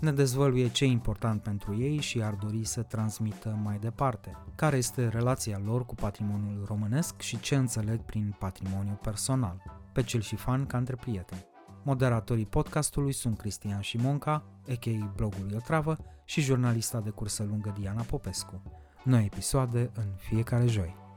Ne dezvăluie ce e important pentru ei și ar dori să transmită mai departe, care este relația lor cu patrimoniul românesc și ce înțeleg prin patrimoniu personal, pe cel și fan ca între prieteni. Moderatorii podcastului sunt Cristian Șimonca, a.k.a. blogul Iotravă, și jurnalista de cursă lungă Diana Popescu. Noi episoade în fiecare joi.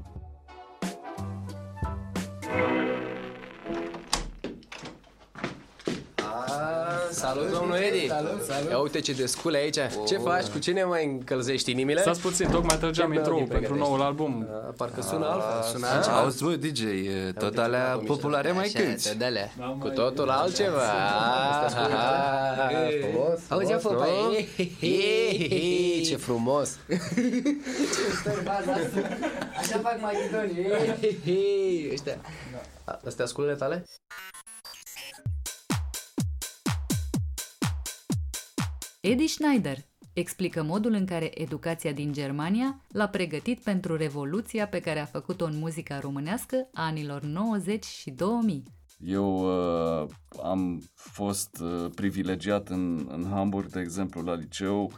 Salut, domnul Edi! Salut, salut! Ia uite ce descule aici. Ce faci? Cu cine mai încălzești inimile? Stați puțin, tocmai trăgeam Ce intro melodii pentru pregătești? noul album. A, Parcă sună altfel. Sună Ce altceva. auzi, bă, DJ, e tot alea populare mai Așa, cânti. tădele. Da, Cu mai- totul altceva. Frumos. Auzi, ia fă pe aici. Ce frumos. Așa fac maghidonii. Ăștia. Astea sculele tale? Eddie Schneider explică modul în care educația din Germania l-a pregătit pentru revoluția pe care a făcut-o în muzica românească a anilor 90 și 2000. Eu uh, am fost uh, privilegiat în, în Hamburg, de exemplu, la liceu,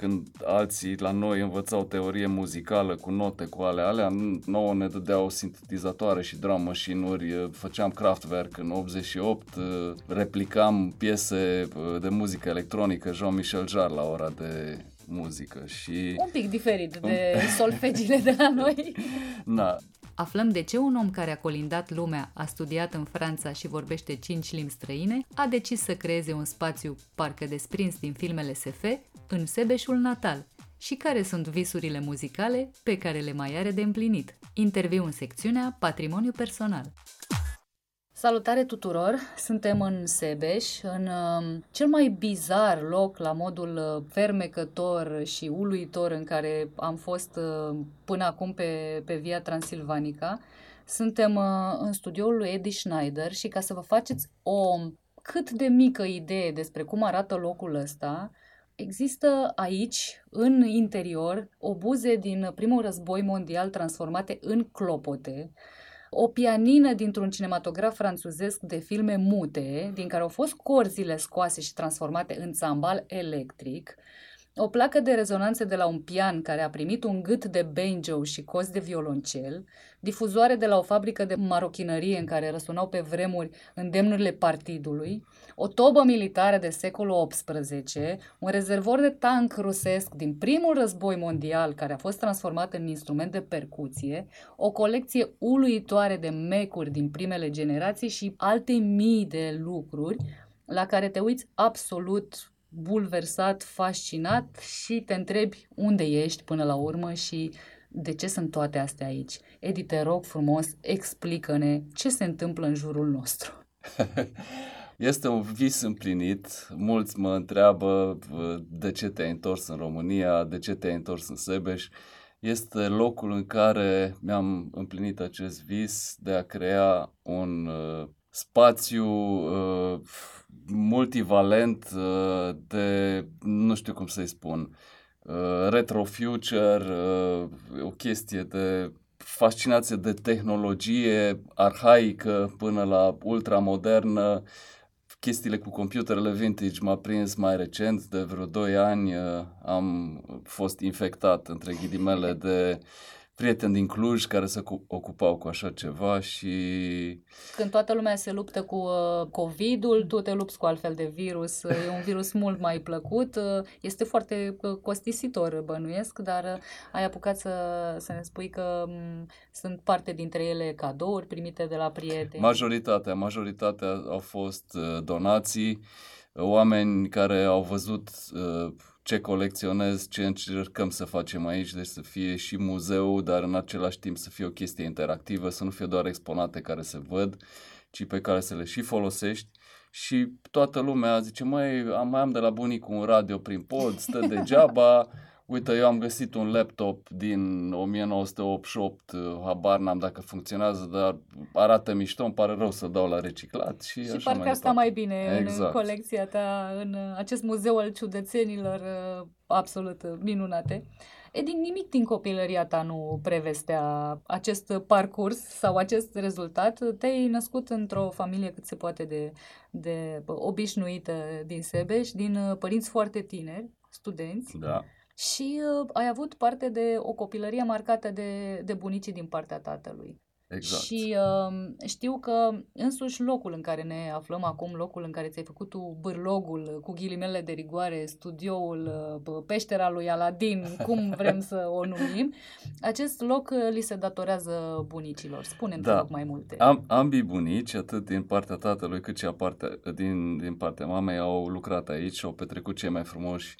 când alții la noi învățau teorie muzicală cu note, cu ale alea, n- nouă ne dădeau sintetizatoare și drum machine-uri, uh, făceam Kraftwerk în 88, uh, replicam piese uh, de muzică electronică, Jean-Michel Jarre la ora de muzică și... Un pic diferit de solfegiile de la noi. Na, Aflăm de ce un om care a colindat lumea, a studiat în Franța și vorbește cinci limbi străine, a decis să creeze un spațiu parcă desprins din filmele SF în Sebeșul natal și care sunt visurile muzicale pe care le mai are de împlinit. Interviu în secțiunea Patrimoniu personal. Salutare tuturor! Suntem în Sebeș, în uh, cel mai bizar loc la modul uh, fermecător și uluitor în care am fost uh, până acum pe, pe Via Transilvanica. Suntem uh, în studioul lui Eddie Schneider și ca să vă faceți o cât de mică idee despre cum arată locul ăsta, Există aici, în interior, obuze din primul război mondial transformate în clopote, o pianină dintr-un cinematograf franțuzesc de filme mute, din care au fost corzile scoase și transformate în țambal electric, o placă de rezonanțe de la un pian care a primit un gât de banjo și cos de violoncel, difuzoare de la o fabrică de marochinărie în care răsunau pe vremuri îndemnurile partidului, o tobă militară de secolul XVIII, un rezervor de tank rusesc din primul război mondial care a fost transformat în instrument de percuție, o colecție uluitoare de mecuri din primele generații și alte mii de lucruri la care te uiți absolut bulversat, fascinat și te întrebi unde ești până la urmă și de ce sunt toate astea aici. Edi, te rog frumos, explică-ne ce se întâmplă în jurul nostru. Este un vis împlinit. Mulți mă întreabă uh, de ce te-ai întors în România, de ce te-ai întors în Sebeș. Este locul în care mi-am împlinit acest vis de a crea un uh, spațiu uh, multivalent uh, de, nu știu cum să-i spun, uh, retro-future, uh, o chestie de fascinație de tehnologie arhaică până la ultramodernă, chestiile cu computerele vintage m-a prins mai recent, de vreo 2 ani uh, am fost infectat, între ghilimele, de prieteni din Cluj care se cu- ocupau cu așa ceva și Când toată lumea se luptă cu uh, COVID-ul, tu te lupți cu altfel de virus. Uh, E un virus mult mai plăcut. Uh, Este foarte uh, costisitor, bănuiesc, dar uh, ai apucat să, să ne spui că m, sunt parte dintre ele cadouri primite de la prieteni. majoritatea, majoritatea au fost uh, donații, oameni care au văzut uh, ce colecționez, ce încercăm să facem aici, deci să fie și muzeu, dar în același timp să fie o chestie interactivă, să nu fie doar exponate care se văd, ci pe care să le și folosești. Și toată lumea zice, măi, am, mai am de la bunicul un radio prin pod, stă degeaba, uite, eu am găsit un laptop din 1988, habar n-am dacă funcționează, dar arată mișto, îmi pare rău să dau la reciclat și, și așa parcă mai asta mai bine exact. în colecția ta, în acest muzeu al ciudățenilor uh, absolut minunate. E din nimic din copilăria ta nu prevestea acest parcurs sau acest rezultat. Te-ai născut într-o familie cât se poate de, de obișnuită din Sebeș, din uh, părinți foarte tineri, studenți. Da. Și uh, ai avut parte de o copilărie marcată de, de bunicii din partea tatălui. Exact. Și uh, știu că însuși locul în care ne aflăm acum, locul în care ți-ai făcut tu bârlogul cu ghilimele de rigoare, studioul, uh, peștera lui Aladin, cum vrem să o numim, acest loc uh, li se datorează bunicilor. Spune-mi Da. da. mai multe. Am, ambii bunici, atât din partea tatălui cât și a partea, din, din partea mamei, au lucrat aici și au petrecut cei mai frumoși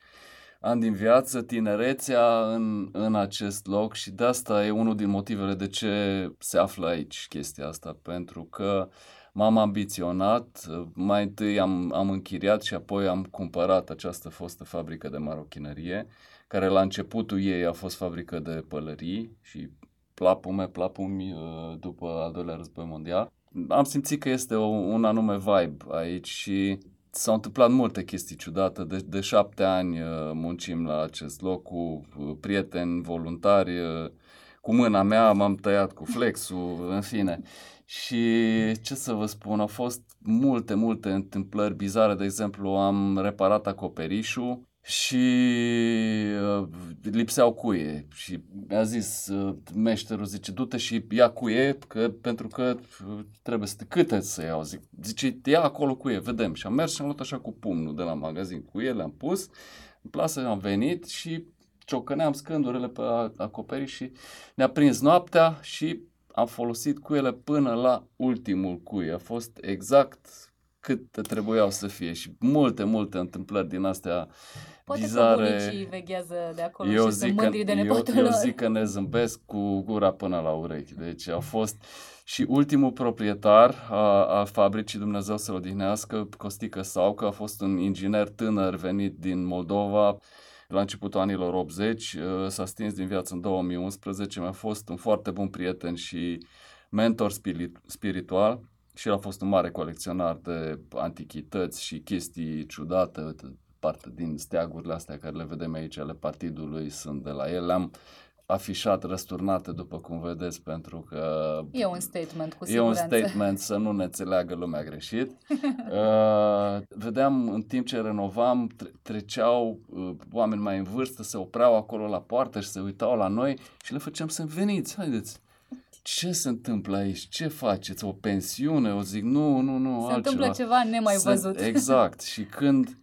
ani din viață, tinerețea în, în acest loc și de asta e unul din motivele de ce se află aici chestia asta, pentru că m-am ambiționat, mai întâi am, am închiriat și apoi am cumpărat această fostă fabrică de marochinărie, care la începutul ei a fost fabrică de pălării și plapume, plapumi uh, după al doilea război mondial. Am simțit că este o, un anume vibe aici și s-au întâmplat multe chestii ciudate. De, de șapte ani uh, muncim la acest loc cu uh, prieteni, voluntari. uh, Cu mâna mea m-am tăiat cu flexul, în fine. Și ce să vă spun, au fost multe, multe întâmplări bizare. De exemplu, am reparat acoperișul și uh, lipseau cuie și mi-a zis uh, meșterul, zice, du-te și ia cuie, că, pentru că uh, trebuie să te câte să iau. Zic, zice, ia acolo cuie, vedem. Și am mers și am luat așa cu pumnul de la magazin cuie, le-am pus, în plasă am venit și ciocăneam scândurile pe a- acoperiș și ne-a prins noaptea și am folosit cuiele până la ultimul cui. A fost exact cât trebuiau să fie și multe, multe întâmplări din astea Poate bizare. că bunicii veghează de acolo Eu și sunt zic, că, mândri de eu, nepotul eu lor. zic că ne zâmbesc cu gura până la urechi. Deci a fost și ultimul proprietar a, a fabricii, Dumnezeu să-l odihnească, Costică Saucă, a fost un inginer tânăr venit din Moldova la începutul anilor 80, uh, s-a stins din viață în 2011, mi-a fost un foarte bun prieten și mentor spirit- spiritual și el a fost un mare colecționar de antichități și chestii ciudate, uite, parte din steagurile astea care le vedem aici ale partidului sunt de la el. Le-am afișat răsturnate, după cum vedeți, pentru că E un statement, cu E un siguranță. statement să nu ne înțeleagă lumea greșit. Uh, vedeam în timp ce renovam, tre- treceau uh, oameni mai în vârstă, se opreau acolo la poartă și se uitau la noi și le făceam să veniți, haideți. Ce se întâmplă aici? Ce faceți? O pensiune? O zic, nu, nu, nu, Se altceva. întâmplă ceva nemai Se- văzut. Exact. Și când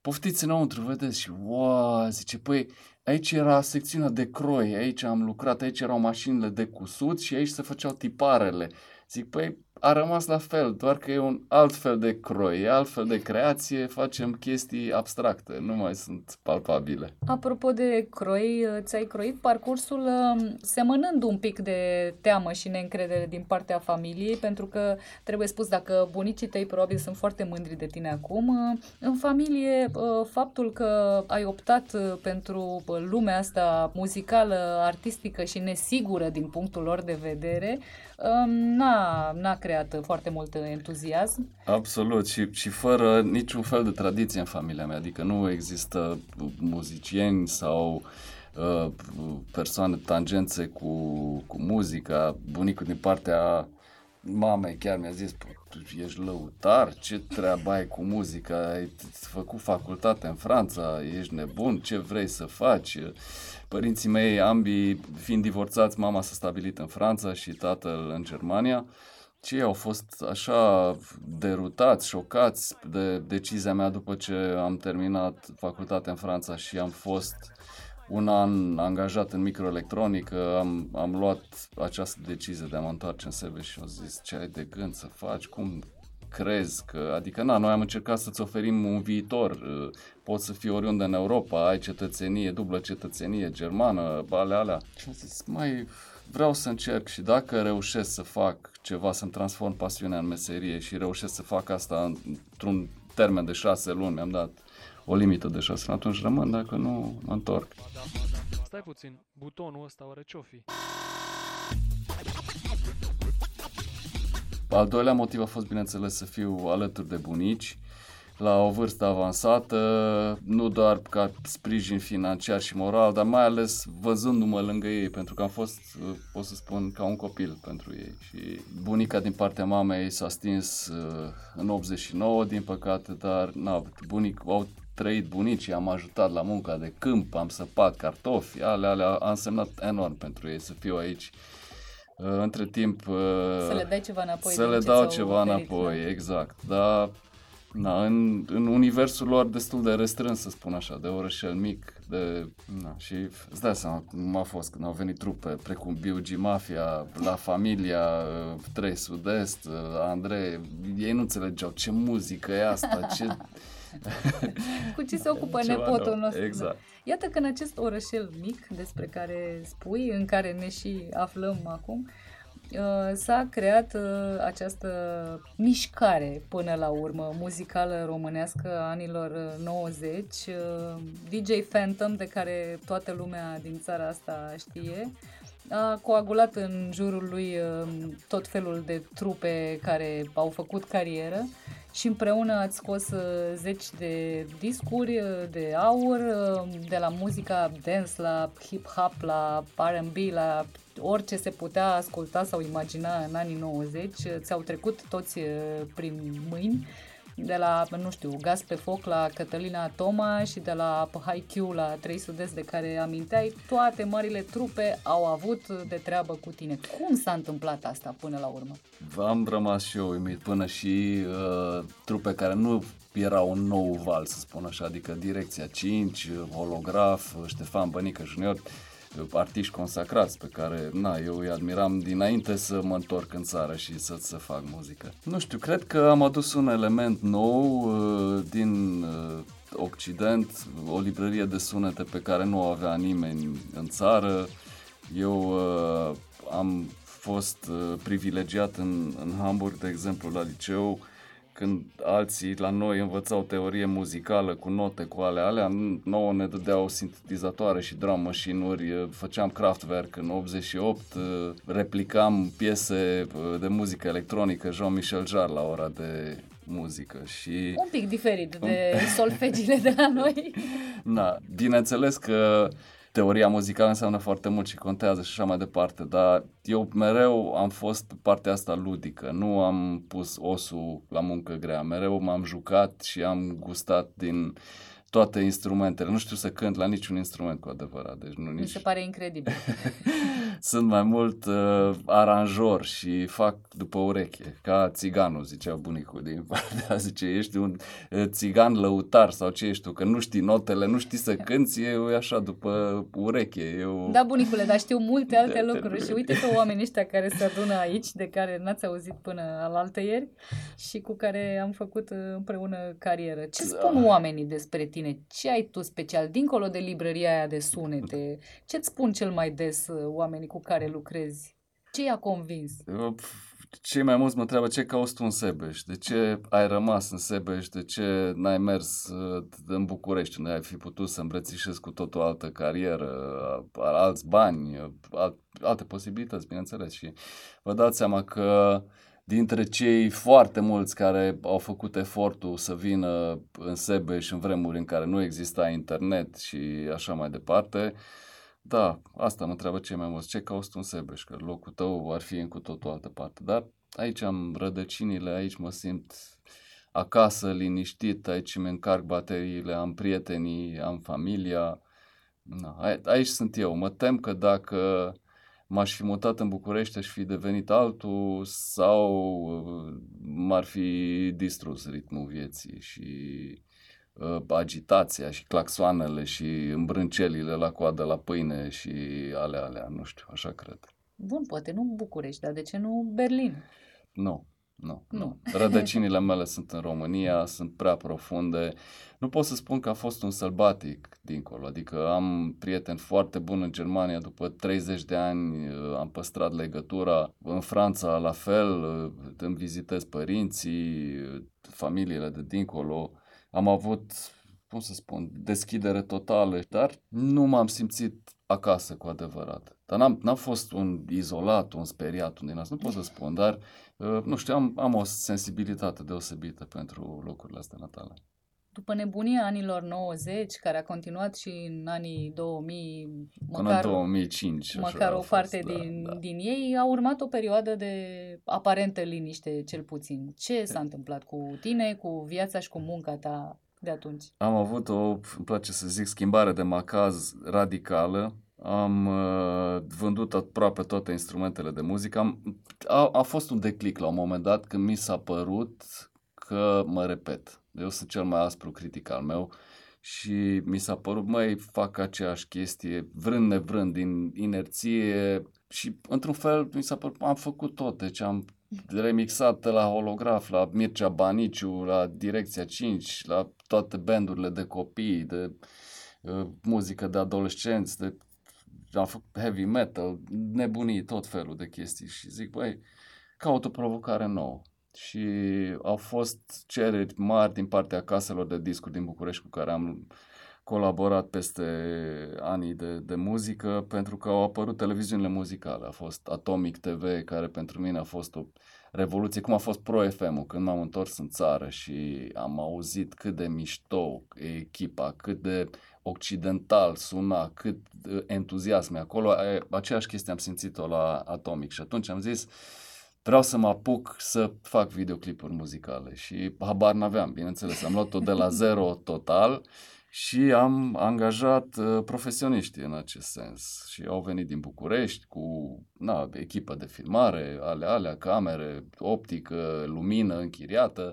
poftiți înăuntru, vedeți și wow, zice, păi aici era secțiunea de croi, aici am lucrat, aici erau mașinile de cusut și aici se făceau tiparele. Zic, păi a rămas la fel, doar că e un alt fel de croi, e alt fel de creație, facem chestii abstracte, nu mai sunt palpabile. Apropo de croi, ți-ai croit parcursul uh, semănând un pic de teamă și neîncredere din partea familiei, pentru că trebuie spus, dacă bunicii tăi probabil sunt foarte mândri de tine acum, uh, în familie uh, faptul că ai optat uh, pentru uh, lumea asta muzicală, artistică și nesigură din punctul lor de vedere, uh, n-a, n-a creat foarte mult entuziasm. Absolut și, și fără niciun fel de tradiție în familia mea, adică nu există muzicieni sau uh, persoane tangențe cu, cu muzica. Bunicul din partea mamei chiar mi-a zis, "Păi, tu ești lăutar, ce treabă ai cu muzica, ai făcut facultate în Franța, ești nebun, ce vrei să faci? Părinții mei, ambii fiind divorțați, mama s-a stabilit în Franța și tatăl în Germania. Și ei au fost așa derutați, șocați de decizia mea după ce am terminat facultatea în Franța și am fost un an angajat în microelectronică, am, am luat această decizie de a mă întoarce în Sebeș și au zis ce ai de gând să faci, cum crezi că, adică na, noi am încercat să-ți oferim un viitor, uh, poți să fii oriunde în Europa, ai cetățenie, dublă cetățenie germană, ale alea. Și am zis, mai vreau să încerc și dacă reușesc să fac ceva, să-mi transform pasiunea în meserie și reușesc să fac asta într-un termen de șase luni, mi-am dat o limită de șase luni, atunci rămân, dacă nu, mă întorc. Stai puțin, butonul ăsta oare ce-o fi? Al doilea motiv a fost, bineînțeles, să fiu alături de bunici, la o vârstă avansată, nu doar ca sprijin financiar și moral, dar mai ales văzându-mă lângă ei, pentru că am fost, pot să spun, ca un copil pentru ei. Și bunica din partea mamei s-a stins uh, în 89, din păcate, dar na, bunic, au trăit bunicii, am ajutat la munca de câmp, am săpat cartofi, ale, ale, a însemnat enorm pentru ei să fiu aici. Uh, între timp... Uh, să le dai ceva înapoi. Să le dau ceva oferit, înapoi, da. exact. Dar na, în, în universul lor destul de restrâns, să spun așa, de orășel mic, de, na, și îți dai seama cum a fost când au venit trupe precum B.U.G. Mafia, La Familia, 3 Sud-Est, Andrei, ei nu înțelegeau ce muzică e asta, ce... Cu ce se ocupă nepotul nostru. Exact. Iată că în acest orășel mic despre care spui, în care ne și aflăm acum, uh, Uh, s-a creat uh, această mișcare până la urmă muzicală românească anilor 90, uh, DJ Phantom, de care toată lumea din țara asta știe, a coagulat în jurul lui tot felul de trupe care au făcut carieră și împreună ați scos zeci de discuri de aur, de la muzica dance, la hip-hop, la R&B, la orice se putea asculta sau imagina în anii 90, ți-au trecut toți uh, prin mâini, de la, nu știu, Gaz pe foc la Cătălina Toma și de la Haikyuu la 3 Sud-Est de care aminteai, toate marile trupe au avut de treabă cu tine. Cum s-a întâmplat asta până la urmă? Am rămas și eu uimit până și uh, trupe care nu erau un nou val, să spun așa, adică Direcția 5, Holograf, Ștefan Bănică Junior, artiști consacrați pe care, na, eu îi admiram dinainte să mă întorc în țară și să, să fac muzică. Nu știu, cred că am adus un element nou uh, din uh, Occident, o librărie de sunete pe care nu o avea nimeni în țară. Eu uh, am fost uh, privilegiat în, în Hamburg, de exemplu, la liceu, când alții la noi învățau teorie muzicală cu note, cu ale alea, nouă ne dădeau sintetizatoare și drum machine-uri, făceam Kraftwerk în 88, replicam piese de muzică electronică, Jean-Michel Jarre la ora de muzică și... Un pic diferit de solfegiile de la noi. Da, bineînțeles că teoria muzicală înseamnă foarte mult și contează și așa mai departe, dar eu mereu am fost pe partea asta ludică, nu am pus osul la muncă grea, mereu m-am jucat și am gustat din toate instrumentele. Nu știu să cânt la niciun instrument cu adevărat. Deci nu nici... Mi se pare incredibil. Sunt mai mult uh, aranjor și fac după ureche, ca țiganul, zicea bunicul din partea, zice, ești un uh, țigan lăutar sau ce ești tu, că nu știi notele, nu știi să cânti, e așa după ureche. Eu... Da, bunicule, dar știu multe alte lucruri și uite că oamenii ăștia care se adună aici, de care n-ați auzit până alaltă ieri și cu care am făcut uh, împreună carieră. Ce da. spun oamenii despre tine? Tine? Ce ai tu special, dincolo de librăria aia de sunete? Ce-ți spun cel mai des uh, oamenii cu care lucrezi? Ce i-a convins? Cei mai mulți mă întreabă ce cauți tu în Sebeș, de ce ai rămas în Sebeș, de ce n-ai mers uh, în București, unde ai fi putut să îmbrățișezi cu tot o altă carieră, alți bani, alte posibilități, bineînțeles. Și vă dați seama că uh, dintre cei foarte mulți care au făcut efortul să vină în Sebeș în vremuri în care nu exista internet și așa mai departe, da, asta mă întreabă cei mai mulți. Ce cauți tu în Sebeș? Că locul tău ar fi în cu totul altă parte. Dar aici am rădăcinile, aici mă simt acasă, liniștit, aici îmi încarc bateriile, am prietenii, am familia. Na, aici sunt eu. Mă tem că dacă m-aș fi mutat în București, aș fi devenit altul sau uh, m-ar fi distrus ritmul vieții și uh, agitația și claxoanele și îmbrâncelile la coadă la pâine și ale alea, nu știu, așa cred. Bun, poate nu București, dar de ce nu Berlin? Nu. Nu, nu. Rădăcinile mele sunt în România, sunt prea profunde. Nu pot să spun că a fost un sălbatic dincolo, adică am prieteni foarte buni în Germania, după 30 de ani uh, am păstrat legătura. În Franța, la fel, uh, îmi vizitez părinții, uh, familiile de dincolo. Am avut, cum să spun, deschidere totală, dar nu m-am simțit acasă cu adevărat. Dar n-am, n-am fost un izolat, un speriat, un din asta, nu pot să spun, dar Uh, nu știu, am, am o sensibilitate deosebită pentru locurile astea natale. După nebunia anilor 90, care a continuat și în anii 2000, măcar, Până 2005, măcar o parte fost, din, da, da. din ei, a urmat o perioadă de aparentă liniște, cel puțin. Ce s-a întâmplat cu tine, cu viața și cu munca ta de atunci? Am avut o, îmi place să zic, schimbare de macaz radicală am uh, vândut aproape toate instrumentele de muzică. Am, a, a fost un declic la un moment dat când mi s-a părut că mă repet. Eu sunt cel mai aspru critic al meu și mi s-a părut, măi, fac aceeași chestie, vrând nevrând, din inerție și într-un fel mi s-a părut, am făcut tot, deci am remixat la holograf, la Mircea Baniciu, la Direcția 5, la toate bandurile de copii, de uh, muzică de adolescenți, de am făcut heavy metal, nebunii, tot felul de chestii și zic, băi, caut o provocare nouă. Și au fost cereri mari din partea caselor de discuri din București cu care am colaborat peste anii de, de muzică pentru că au apărut televiziunile muzicale. A fost Atomic TV, care pentru mine a fost o revoluție, cum a fost Pro FM-ul când m-am întors în țară și am auzit cât de mișto e echipa, cât de occidental suna, cât entuziasm e acolo, aceeași chestie am simțit-o la Atomic și atunci am zis vreau să mă apuc să fac videoclipuri muzicale. Și habar n-aveam, bineînțeles, am luat-o de la zero total și am angajat uh, profesioniști în acest sens. Și au venit din București cu na, echipă de filmare, ale alea, camere, optică, lumină închiriată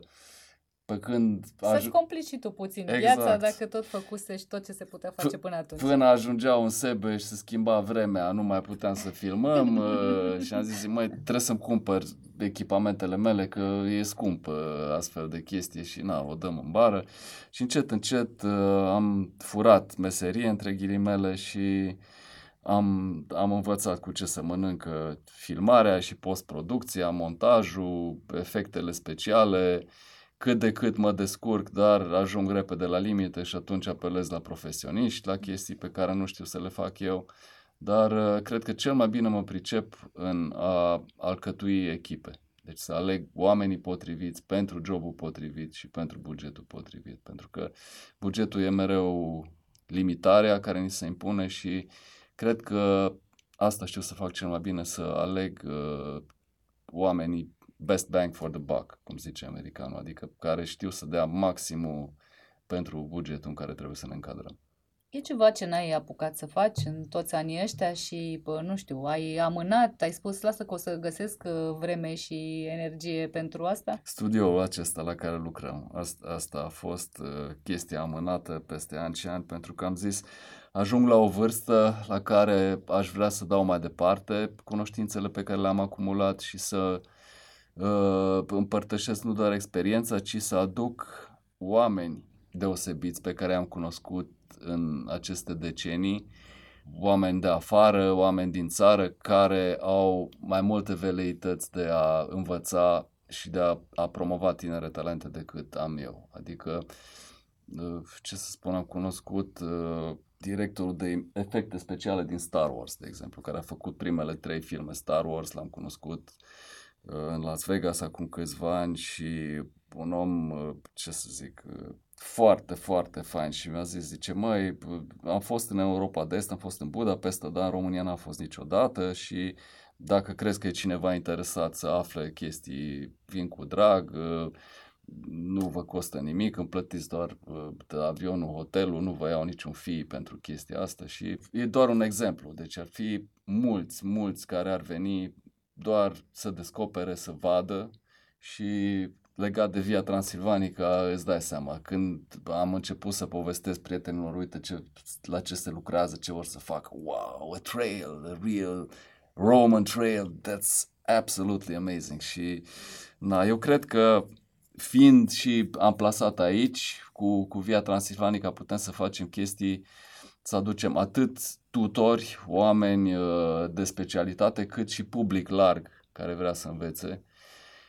pe când... Să-ți complici și tu puțin exact. viața dacă tot făcuse și tot ce se putea face până atunci. Până ajungeau în Sebeș și se schimba vremea, nu mai puteam să filmăm uh, și am zis, măi, trebuie să-mi cumpăr echipamentele mele că e scump uh, astfel de chestie și na, o dăm în bară. Și încet, încet uh, am furat meserie între ghilimele și am, am învățat cu ce să mănâncă filmarea și postproducția, montajul, efectele speciale, cât de cât mă descurc, dar ajung repede la limite și atunci apelez la profesioniști, la chestii pe care nu știu să le fac eu, dar uh, cred că cel mai bine mă pricep în a alcătui echipe. Deci să aleg oamenii potriviți pentru jobul potrivit și pentru bugetul potrivit. Pentru că bugetul e mereu limitarea care ni se impune și cred că asta știu să fac cel mai bine, să aleg uh, oamenii best bang for the buck, cum zice americanul, adică care știu să dea maximul pentru bugetul în care trebuie să ne încadrăm. E ceva ce n-ai apucat să faci în toți anii ăștia și, bă, nu știu, ai amânat, ai spus, lasă că o să găsesc uh, vreme și energie pentru asta? Studioul acesta la care lucrăm, asta, asta a fost uh, chestia amânată peste ani și ani pentru că am zis, ajung la o vârstă la care aș vrea să dau mai departe cunoștințele pe care le-am acumulat și să uh, împărtășesc nu doar experiența, ci să aduc oameni deosebiți pe care am cunoscut în aceste decenii, oameni de afară, oameni din țară care au mai multe veleități de a învăța și de a, a promova tinere talente decât am eu. Adică, uh, ce să spun, am cunoscut uh, directorul de efecte speciale din Star Wars, de exemplu, care a făcut primele trei filme Star Wars, l-am cunoscut uh, în Las Vegas acum câțiva ani și un om, ce să zic, foarte, foarte fain și mi-a zis, zice, măi, am fost în Europa de Est, am fost în Budapesta, dar în România n-am fost niciodată și dacă crezi că e cineva interesat să afle chestii, vin cu drag, nu vă costă nimic, îmi plătiți doar avionul, hotelul, nu vă iau niciun fee pentru chestia asta. Și e doar un exemplu, deci ar fi mulți, mulți care ar veni doar să descopere, să vadă și legat de Via Transilvanica, îți dai seama, când am început să povestesc prietenilor, uite ce, la ce se lucrează, ce vor să facă, wow, a trail, a real Roman trail, that's absolutely amazing. Și na, eu cred că fiind și amplasat aici, cu, cu Via Transilvanica putem să facem chestii, să aducem atât tutori, oameni uh, de specialitate, cât și public larg care vrea să învețe.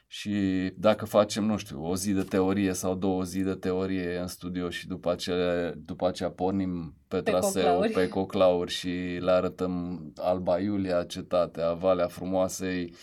Și dacă facem, nu știu, o zi de teorie sau două zi de teorie în studio și după aceea, după aceea pornim pe, pe traseu, coclauri. pe coclauri și le arătăm Alba Iulia, cetatea, Valea Frumoasei,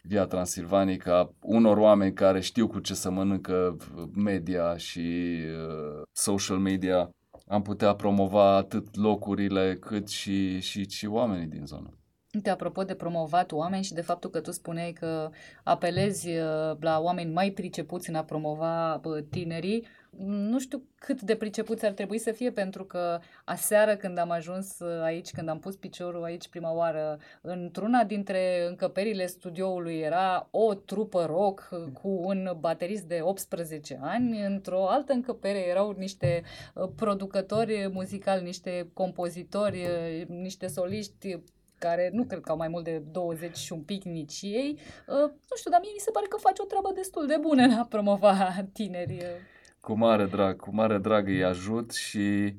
Via Transilvanica, unor oameni care știu cu ce să mănâncă media și uh, social media, am putea promova atât locurile cât și, și, și oamenii din zonă. Uite, apropo de promovat oameni și de faptul că tu spuneai că apelezi uh, la oameni mai pricepuți în a promova tinerii, nu știu cât de pricepuți ar trebui să fie, pentru că aseară când am ajuns uh, aici, când am pus piciorul aici prima oară, într-una dintre încăperile studioului era o trupă rock cu un baterist de 18 ani, într-o altă încăpere erau niște uh, producători muzicali, niște compozitori, niște soliști care nu cred că au mai mult de 20 și un pic nici ei. Uh, nu știu, dar mie mi se pare că face o treabă destul de bună la promova tineri. Cu mare drag, cu mare drag îi ajut și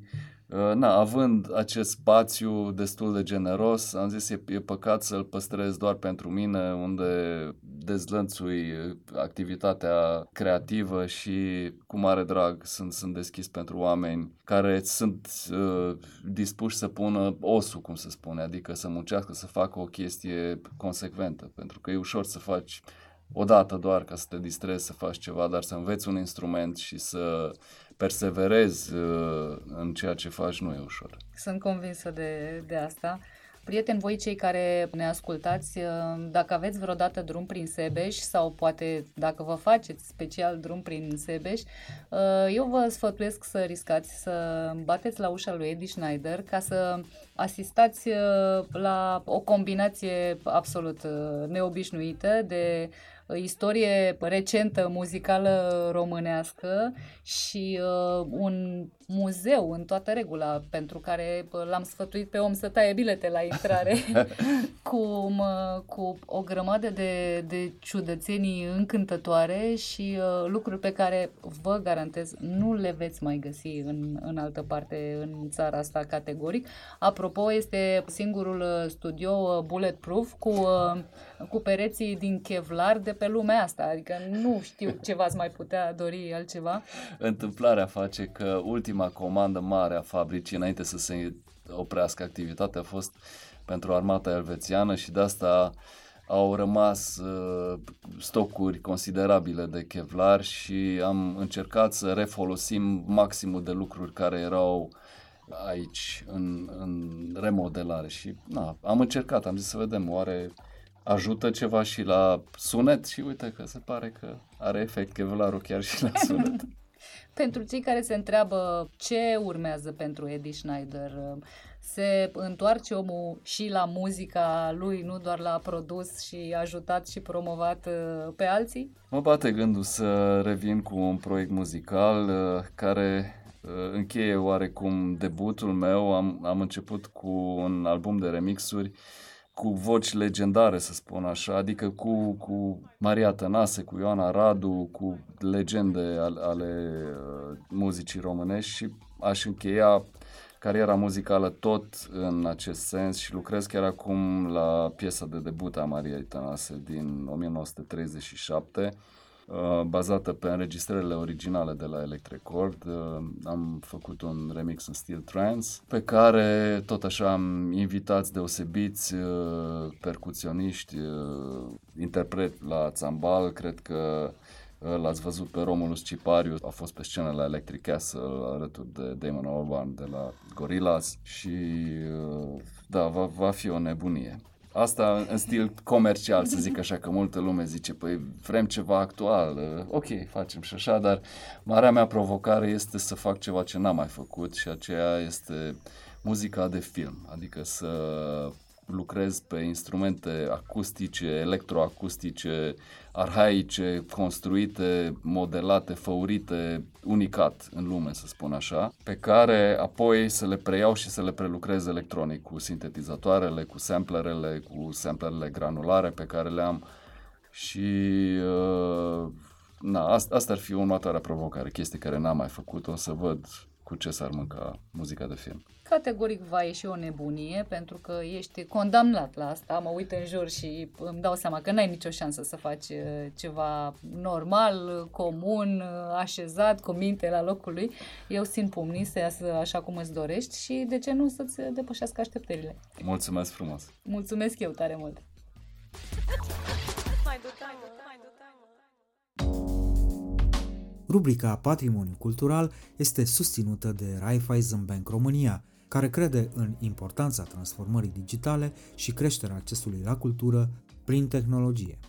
Uh, na, având acest spațiu destul de generos, am zis e, e păcat să-l păstrez doar pentru mine, unde dezlănțui activitatea creativă și cu mare drag sunt, sunt deschis pentru oameni care sunt uh, dispuși să pună osul, cum se spune, adică să muncească, să facă o chestie consecventă, pentru că e ușor să faci o dată doar ca să te distrezi, să faci ceva, dar să înveți un instrument și să perseverezi uh, în ceea ce faci nu e ușor. Sunt convinsă de, de asta. Prieteni, voi cei care ne ascultați, uh, dacă aveți vreodată drum prin Sebeș sau poate dacă vă faceți special drum prin Sebeș, uh, eu vă sfătuiesc să riscați să bateți la ușa lui Eddie Schneider ca să asistați la o combinație absolut neobișnuită de istorie recentă muzicală românească și uh, un muzeu în toată regula pentru care l-am sfătuit pe om să taie bilete la intrare cu, mă, cu o grămadă de, de ciudățenii încântătoare și uh, lucruri pe care vă garantez nu le veți mai găsi în, în altă parte în țara asta categoric. Apropo, este singurul uh, studio uh, bulletproof cu, uh, cu pereții din Kevlar de pe lumea asta, adică nu știu ce v-ați mai putea dori altceva. Întâmplarea face că ultima comandă mare a fabricii, înainte să se oprească activitatea, a fost pentru armata elvețiană și de asta au rămas uh, stocuri considerabile de Kevlar și am încercat să refolosim maximul de lucruri care erau aici în, în remodelare și na, am încercat, am zis să vedem oare ajută ceva și la sunet și uite că se pare că are efect Kevlarul chiar și la sunet. pentru cei care se întreabă ce urmează pentru Eddie Schneider, se întoarce omul și la muzica lui, nu doar la produs și ajutat și promovat uh, pe alții? Mă bate gândul să revin cu un proiect muzical uh, care uh, încheie oarecum debutul meu. Am, am început cu un album de remixuri cu voci legendare, să spun așa, adică cu, cu Maria Tănase, cu Ioana Radu, cu legende ale, ale uh, muzicii românești și aș încheia cariera muzicală tot în acest sens și lucrez chiar acum la piesa de debut a Mariei Tănase din 1937 Uh, bazată pe înregistrările originale de la Electrecord. Uh, am făcut un remix în stil trance, pe care tot așa am invitați deosebiți uh, percuționiști, interpret la țambal, cred că L-ați văzut pe Romulus Cipariu, a fost pe scenă la Electric Castle alături de Damon Albarn de la Gorillaz și da, va, va fi o nebunie. Asta în stil comercial, să zic așa, că multă lume zice, păi vrem ceva actual, uh, ok, facem și așa, dar marea mea provocare este să fac ceva ce n-am mai făcut și aceea este muzica de film, adică să lucrez pe instrumente acustice, electroacustice, arhaice, construite, modelate, făurite, unicat în lume, să spun așa, pe care apoi să le preiau și să le prelucrez electronic cu sintetizatoarele, cu samplerele, cu samplerele granulare pe care le am și uh, na, asta, asta ar fi următoarea provocare, chestie care n-am mai făcut, o să văd cu ce s-ar mânca muzica de film. Categoric va ieși o nebunie pentru că ești condamnat la asta. Mă uit în jur și îmi dau seama că n-ai nicio șansă să faci uh, ceva normal, comun, uh, așezat, cu minte la locul lui. Eu simt pumnii să iasă așa cum îți dorești și de ce nu să-ți depășească așteptările. Mulțumesc frumos! Mulțumesc eu tare mult! Rubrica Patrimoniu Cultural este susținută de Raiffeisen Bank România, care crede în importanța transformării digitale și creșterea accesului la cultură prin tehnologie.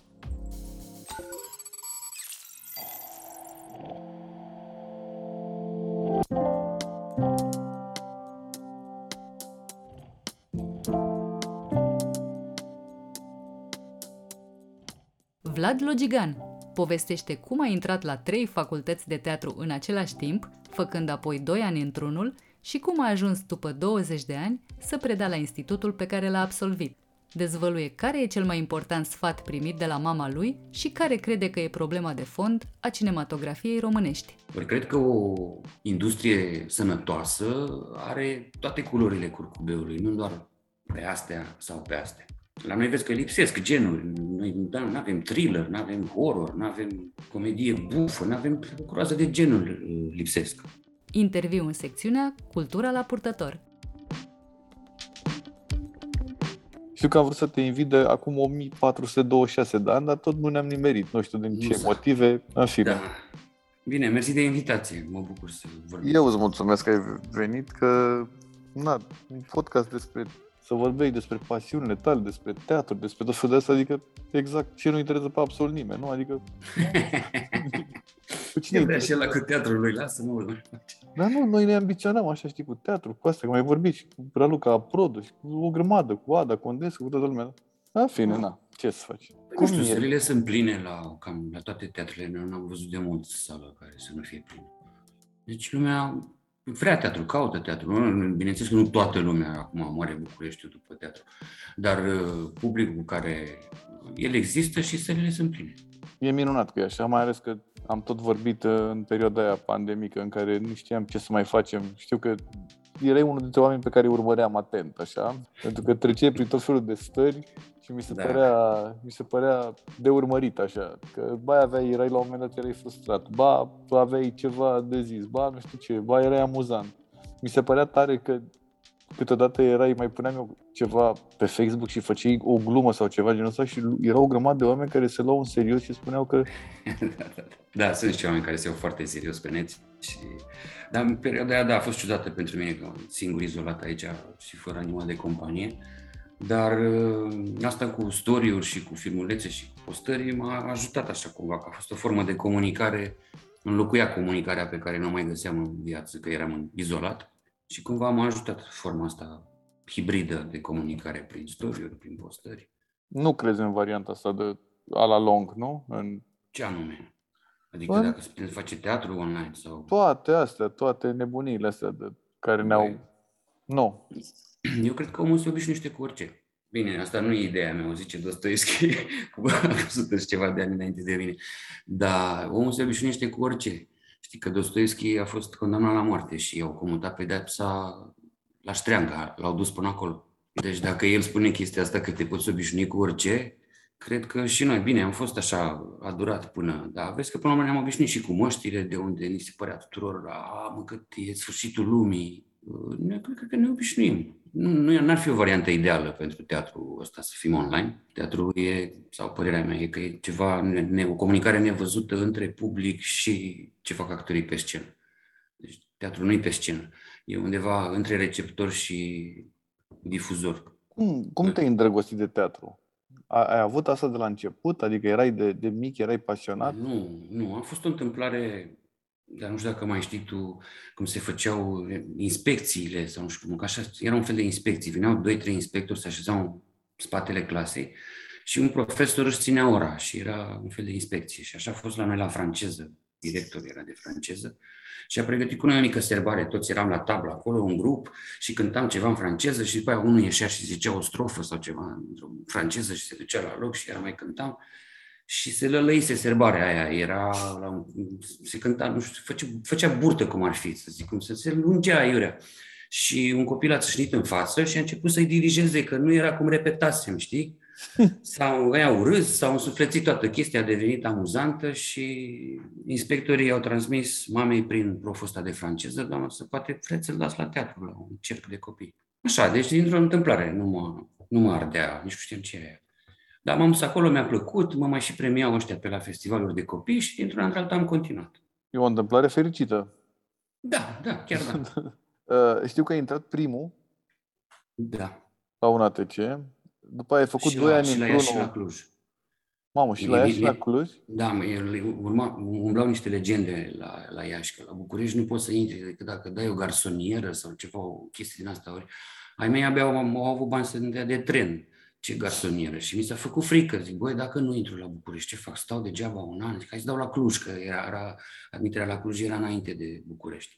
Vlad Logigan povestește cum a intrat la trei facultăți de teatru în același timp, făcând apoi doi ani într-unul, și cum a ajuns după 20 de ani să preda la institutul pe care l-a absolvit. Dezvăluie care e cel mai important sfat primit de la mama lui și care crede că e problema de fond a cinematografiei românești. Cred că o industrie sănătoasă are toate culorile curcubeului, nu doar pe astea sau pe astea. La noi vezi că lipsesc genuri. Noi nu avem thriller, nu avem horror, nu avem comedie bufă, nu avem o groază de genuri uh, lipsesc. Interviu în secțiunea Cultura la purtător. Știu că am vrut să te invit de acum 1426 de ani, dar tot nu ne-am nimerit. Nu știu din ce motive, în fine. Da. Bine, mersi de invitație. Mă bucur să vorbim. Eu îți mulțumesc că ai venit, că na, un podcast despre să vorbești despre pasiunile tale, despre teatru, despre tot felul de asta, adică exact ce nu interesează pe absolut nimeni, nu? Adică... cu cine e așa la cu teatrul lui, lasă, nu mai face. Dar nu, noi ne ambiționăm așa, știi, cu teatru, cu asta, că mai vorbit și cu Raluca Aprodu și cu o grămadă, cu Ada, Condescu, cu toată lumea. În fine, na, ce să faci? Păi Cum nu știu, sălile sunt pline la, cam, la toate teatrele, noi n-am văzut de mult sală care să nu fie plină. Deci lumea vrea teatru, caută teatru. Bineînțeles că nu toată lumea acum moare București după teatru, dar uh, publicul care el există și sălile sunt pline. E minunat că e așa, mai ales că am tot vorbit uh, în perioada aia pandemică în care nu știam ce să mai facem. Știu că erai unul dintre oameni pe care îi urmăream atent, așa, pentru că treceai prin tot felul de stări și mi se, da. părea, mi se părea de urmărit, așa, că ba aveai, erai la un moment dat, erai frustrat, ba aveai ceva de zis, ba nu știu ce, ba erai amuzant. Mi se părea tare că câteodată erai, mai puneam eu ceva pe Facebook și făceai o glumă sau ceva genul ăsta și erau o grămadă de oameni care se luau în serios și spuneau că... da, sunt și oameni care se iau foarte serios pe net și... Dar în perioada aia, da, a fost ciudată pentru mine, că singur izolat aici și fără animal de companie. Dar uh, asta cu story și cu filmulețe și cu postări m-a ajutat așa cumva, că a fost o formă de comunicare, înlocuia comunicarea pe care nu o mai găseam în viață, că eram izolat și cumva m-a ajutat forma asta hibridă de comunicare prin story prin postări. Nu crezi în varianta asta de a la long, nu? În... Ce anume? Adică Bun. dacă se face teatru online sau... Toate astea, toate nebunile astea de care ne-au... Nu. Eu cred că omul se obișnuiește cu orice. Bine, asta nu e ideea mea, o zice Dostoevski, cu 100 și ceva de ani înainte de mine. Dar omul se obișnuiește cu orice. Știi că Dostoevski a fost condamnat la moarte și au comutat pedepsa la ștreanga, l-au dus până acolo. Deci dacă el spune chestia asta că te poți obișnui cu orice, cred că și noi, bine, am fost așa adurat până, dar vezi că până la urmă ne-am obișnuit și cu măștile, de unde ni se părea tuturor, a, mă, că e sfârșitul lumii. Ne, cred că ne obișnuim. Nu, nu n-ar fi o variantă ideală pentru teatru ăsta să fim online. Teatru e, sau părerea mea, e că e ceva, ne, o comunicare nevăzută între public și ce fac actorii pe scenă. Deci teatru nu e pe scenă, e undeva între receptor și difuzor. Cum, cum te-ai îndrăgostit de teatru? Ai avut asta de la început? Adică erai de, de mic, erai pasionat? Nu, nu. A fost o întâmplare dar nu știu dacă mai știi tu cum se făceau inspecțiile sau nu știu cum, că așa, era un fel de inspecții. Veneau doi, trei inspectori, se așezau în spatele clasei și un profesor își ținea ora și era un fel de inspecție. Și așa a fost la noi la franceză, directorul era de franceză și a pregătit cu noi o mică serbare, toți eram la tablă acolo, un grup și cântam ceva în franceză și după aia unul ieșea și zicea o strofă sau ceva în franceză și se ducea la loc și era mai cântam și se lălăise serbarea aia, era, la, se cânta, nu știu, făcea, făcea burtă cum ar fi, să zic, cum să se lungea iurea. Și un copil a țâșnit în față și a început să-i dirigeze, că nu era cum repetasem, știi? sau au râs, s-au însuflețit toată chestia, a devenit amuzantă și inspectorii au transmis mamei prin proful ăsta de franceză, doamnă, să poate vreți să-l dați la teatru, la un cerc de copii. Așa, deci dintr-o întâmplare, nu mă, nu mă ardea, nici nu știam ce e. Dar m-am dus acolo, mi-a plăcut, mă mai și premiau ăștia pe la festivaluri de copii și dintr-un an am continuat. E o întâmplare fericită. Da, da, chiar da. uh, știu că ai intrat primul. Da. La un ATC. După aia ai făcut și doi la, ani și la într-unul. și la Cluj. Mamă, și la Iași și la Cluj? Da, mă, urma, umblau niște legende la, la Iași, că la București nu poți să intri decât dacă dai o garsonieră sau ceva, o chestie din asta. Ori, ai mei abia au, au avut bani să dea de tren ce garsonieră. Și mi s-a făcut frică. Zic, băi, dacă nu intru la București, ce fac? Stau degeaba un an? Zic, hai să dau la Cluj, că era, era admiterea la Cluj era înainte de București.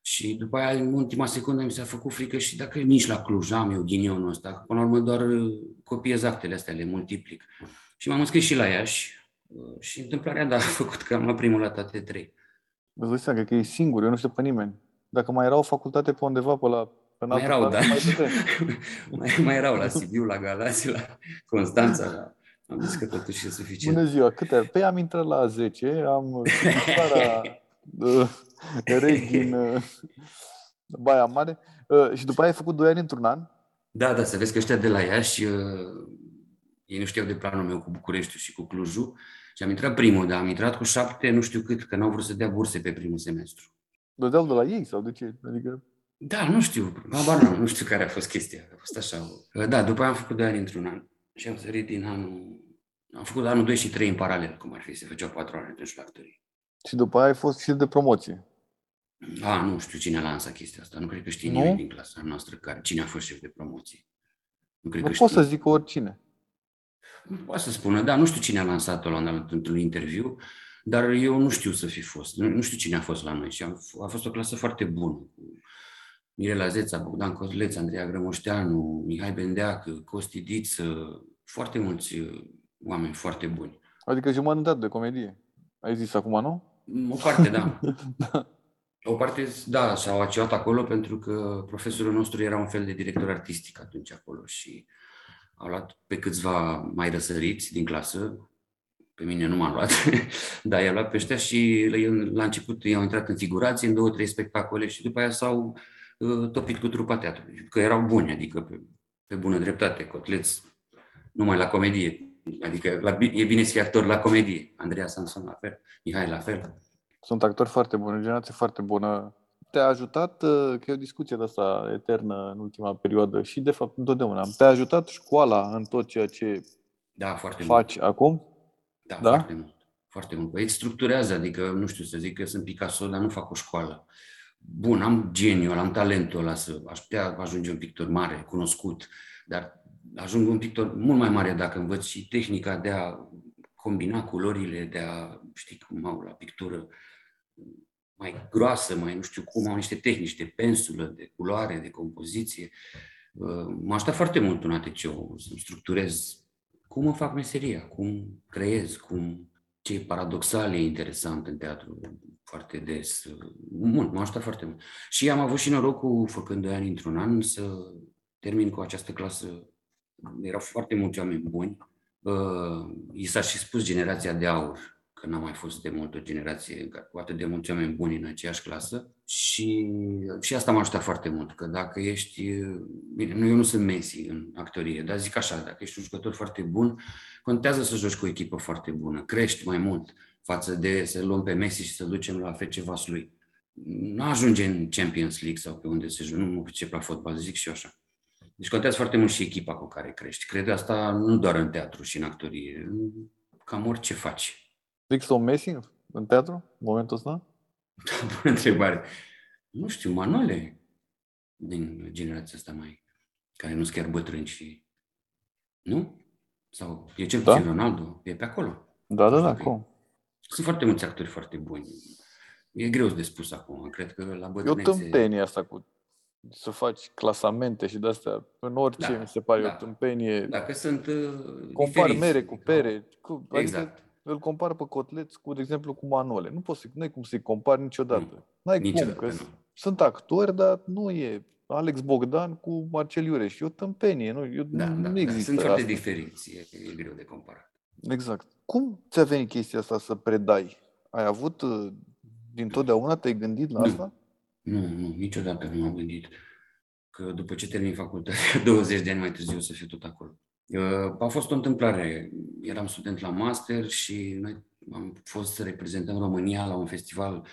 Și după aia, în ultima secundă, mi s-a făcut frică și dacă nici la Cluj am eu ghinionul ăsta, până la urmă doar copiez actele astea, le multiplic. Și m-am înscris și la Iași și întâmplarea, da, a făcut că am luat primul la toate trei. Îți dai seama că e singur, eu nu știu pe nimeni. Dacă mai era o facultate pe undeva, pe la pe mai erau, da. Mai, mai, mai erau la Sibiu, la Galați, la Constanța. La... Am zis că totuși e suficient. Bună ziua, câte? Păi am intrat la 10, am scrisoarea uh, regi din uh, Baia Mare uh, și după aia ai făcut 2 ani într-un an? Da, da, să vezi că ăștia de la Iași, ei nu știau de planul meu cu Bucureștiul și cu Clujul și am intrat primul, dar am intrat cu șapte, nu știu cât, că n-au vrut să dea burse pe primul semestru. Dădeau de la ei sau de ce? Adică... Da, nu știu, habar nu, nu știu care a fost chestia, a fost așa. Da, după aia am făcut 2 ani într-un an și am sărit din anul, am făcut anul 2 și 3 în paralel, cum ar fi, se făceau 4 ani atunci la actorie. Și după aia ai fost și de promoție. A, nu știu cine a lansat chestia asta, nu cred că știe nimeni din clasa noastră care, cine a fost șef de promoție. Nu cred nu că pot știe. să zic oricine. Poate să spună, da, nu știu cine a lansat-o la într-un interviu, dar eu nu știu să fi fost, nu, nu știu cine a fost la noi și a, a fost o clasă foarte bună, Mirela Zeța, Bogdan Cozleț, Andreea Grămoșteanu, Mihai Bendeac, Costi Diță, foarte mulți uh, oameni foarte buni. Adică jumătate de comedie. Ai zis acum, nu? O parte, da. da. O parte, da, s-au aciuat acolo pentru că profesorul nostru era un fel de director artistic atunci acolo și au luat pe câțiva mai răsăriți din clasă, pe mine nu m-a luat, dar i-a luat pe ăștia și la început i-au intrat în figurație în două, trei spectacole și după aia s-au Uh, topit cu trupa teatrului, că erau buni, adică pe, pe bună dreptate, cotleț numai la comedie, adică la, e bine să fii actor la comedie, Andreea Sanson la fel, Mihai la fel. Sunt actori foarte buni, o generație foarte bună. Te-a ajutat, uh, că e o discuție de asta eternă în ultima perioadă și de fapt întotdeauna, te-a ajutat școala în tot ceea ce da, foarte faci mult. acum? Da, da, foarte mult. Foarte mult. Păi îți structurează, adică, nu știu să zic că sunt Picasso, dar nu fac o școală bun, am geniul, am talentul ăla să aș putea ajunge un pictor mare, cunoscut, dar ajung un pictor mult mai mare dacă învăț și tehnica de a combina culorile, de a, știi cum au la pictură, mai groasă, mai nu știu cum, au niște tehnici de pensulă, de culoare, de compoziție. M-a ajutat foarte mult un atc să structurez cum îmi fac meseria, cum creez, cum ce e paradoxal e interesant în teatru foarte des. Mult, m-a ajutat foarte mult. Și am avut și norocul, făcând doi ani într-un an, să termin cu această clasă. Erau foarte mulți oameni buni. Uh, i s-a și spus generația de aur, că n-a mai fost de mult o generație cu atât de mulți oameni buni în aceeași clasă. Și, și asta m-a ajutat foarte mult, că dacă ești, bine, nu, eu nu sunt Messi în actorie, dar zic așa, dacă ești un jucător foarte bun, contează să joci cu o echipă foarte bună, crești mai mult față de să luăm pe Messi și să ducem la FC Vaslui. Nu ajunge în Champions League sau pe unde se joacă, nu mă pricep la fotbal, zic și eu așa. Deci contează foarte mult și echipa cu care crești. Cred asta nu doar în teatru și în actorie, cam orice faci. Există un Messi în teatru în momentul ăsta? Bună întrebare. Nu știu, Manole din generația asta mai, care nu sunt chiar bătrâni și... Nu? Sau e cel puțin da? Ronaldo, e pe acolo. Da, da, da, acum. Sunt foarte mulți actori foarte buni. E greu de spus acum, cred că la bătrânețe... E o tâmpenie asta cu să faci clasamente și de-astea, în orice da, mi se pare da. o tâmpenie. Dacă sunt uh, Compar mere cu pere. Cu, adică exact. Adică îl compar pe Cotleț cu, de exemplu, cu Manole. Nu poți să, nu ai cum să-i compari niciodată. Nu. N-ai niciodată, cum, că nu. sunt actori, dar nu e Alex Bogdan cu Marcel Iureș. E o tâmpenie, nu, eu, da, nu, da, nu da. există Sunt foarte diferiți, e, e greu de comparat. Exact. Cum ți-a venit chestia asta să predai? Ai avut uh, din totdeauna, te-ai gândit la nu. asta? Nu, nu, niciodată nu m-am gândit că după ce termin facultatea, 20 de ani mai târziu să fiu tot acolo. Uh, a fost o întâmplare. Eram student la master și noi am fost să reprezentăm România la un festival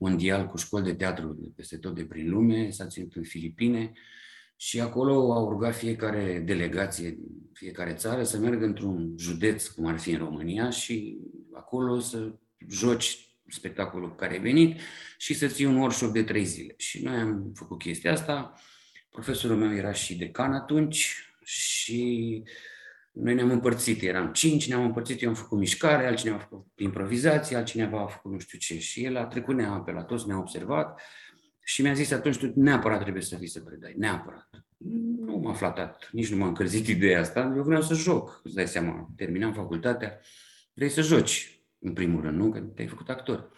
mondial cu școli de teatru de peste tot de prin lume, s-a ținut în Filipine și acolo au rugat fiecare delegație, fiecare țară să meargă într-un județ, cum ar fi în România, și acolo să joci spectacolul care ai venit și să ții un workshop de trei zile. Și noi am făcut chestia asta. Profesorul meu era și decan atunci și noi ne-am împărțit, eram cinci, ne-am împărțit, eu am făcut mișcare, altcineva a făcut improvizație, altcineva a făcut nu știu ce. Și el a trecut neam pe la toți, ne-a observat și mi-a zis atunci, tu neapărat trebuie să vii să predai, neapărat. Nu m-a flatat, nici nu m-a încălzit ideea asta, eu vreau să joc, îți dai seama, terminam facultatea, vrei să joci, în primul rând, nu? Că te-ai făcut actor.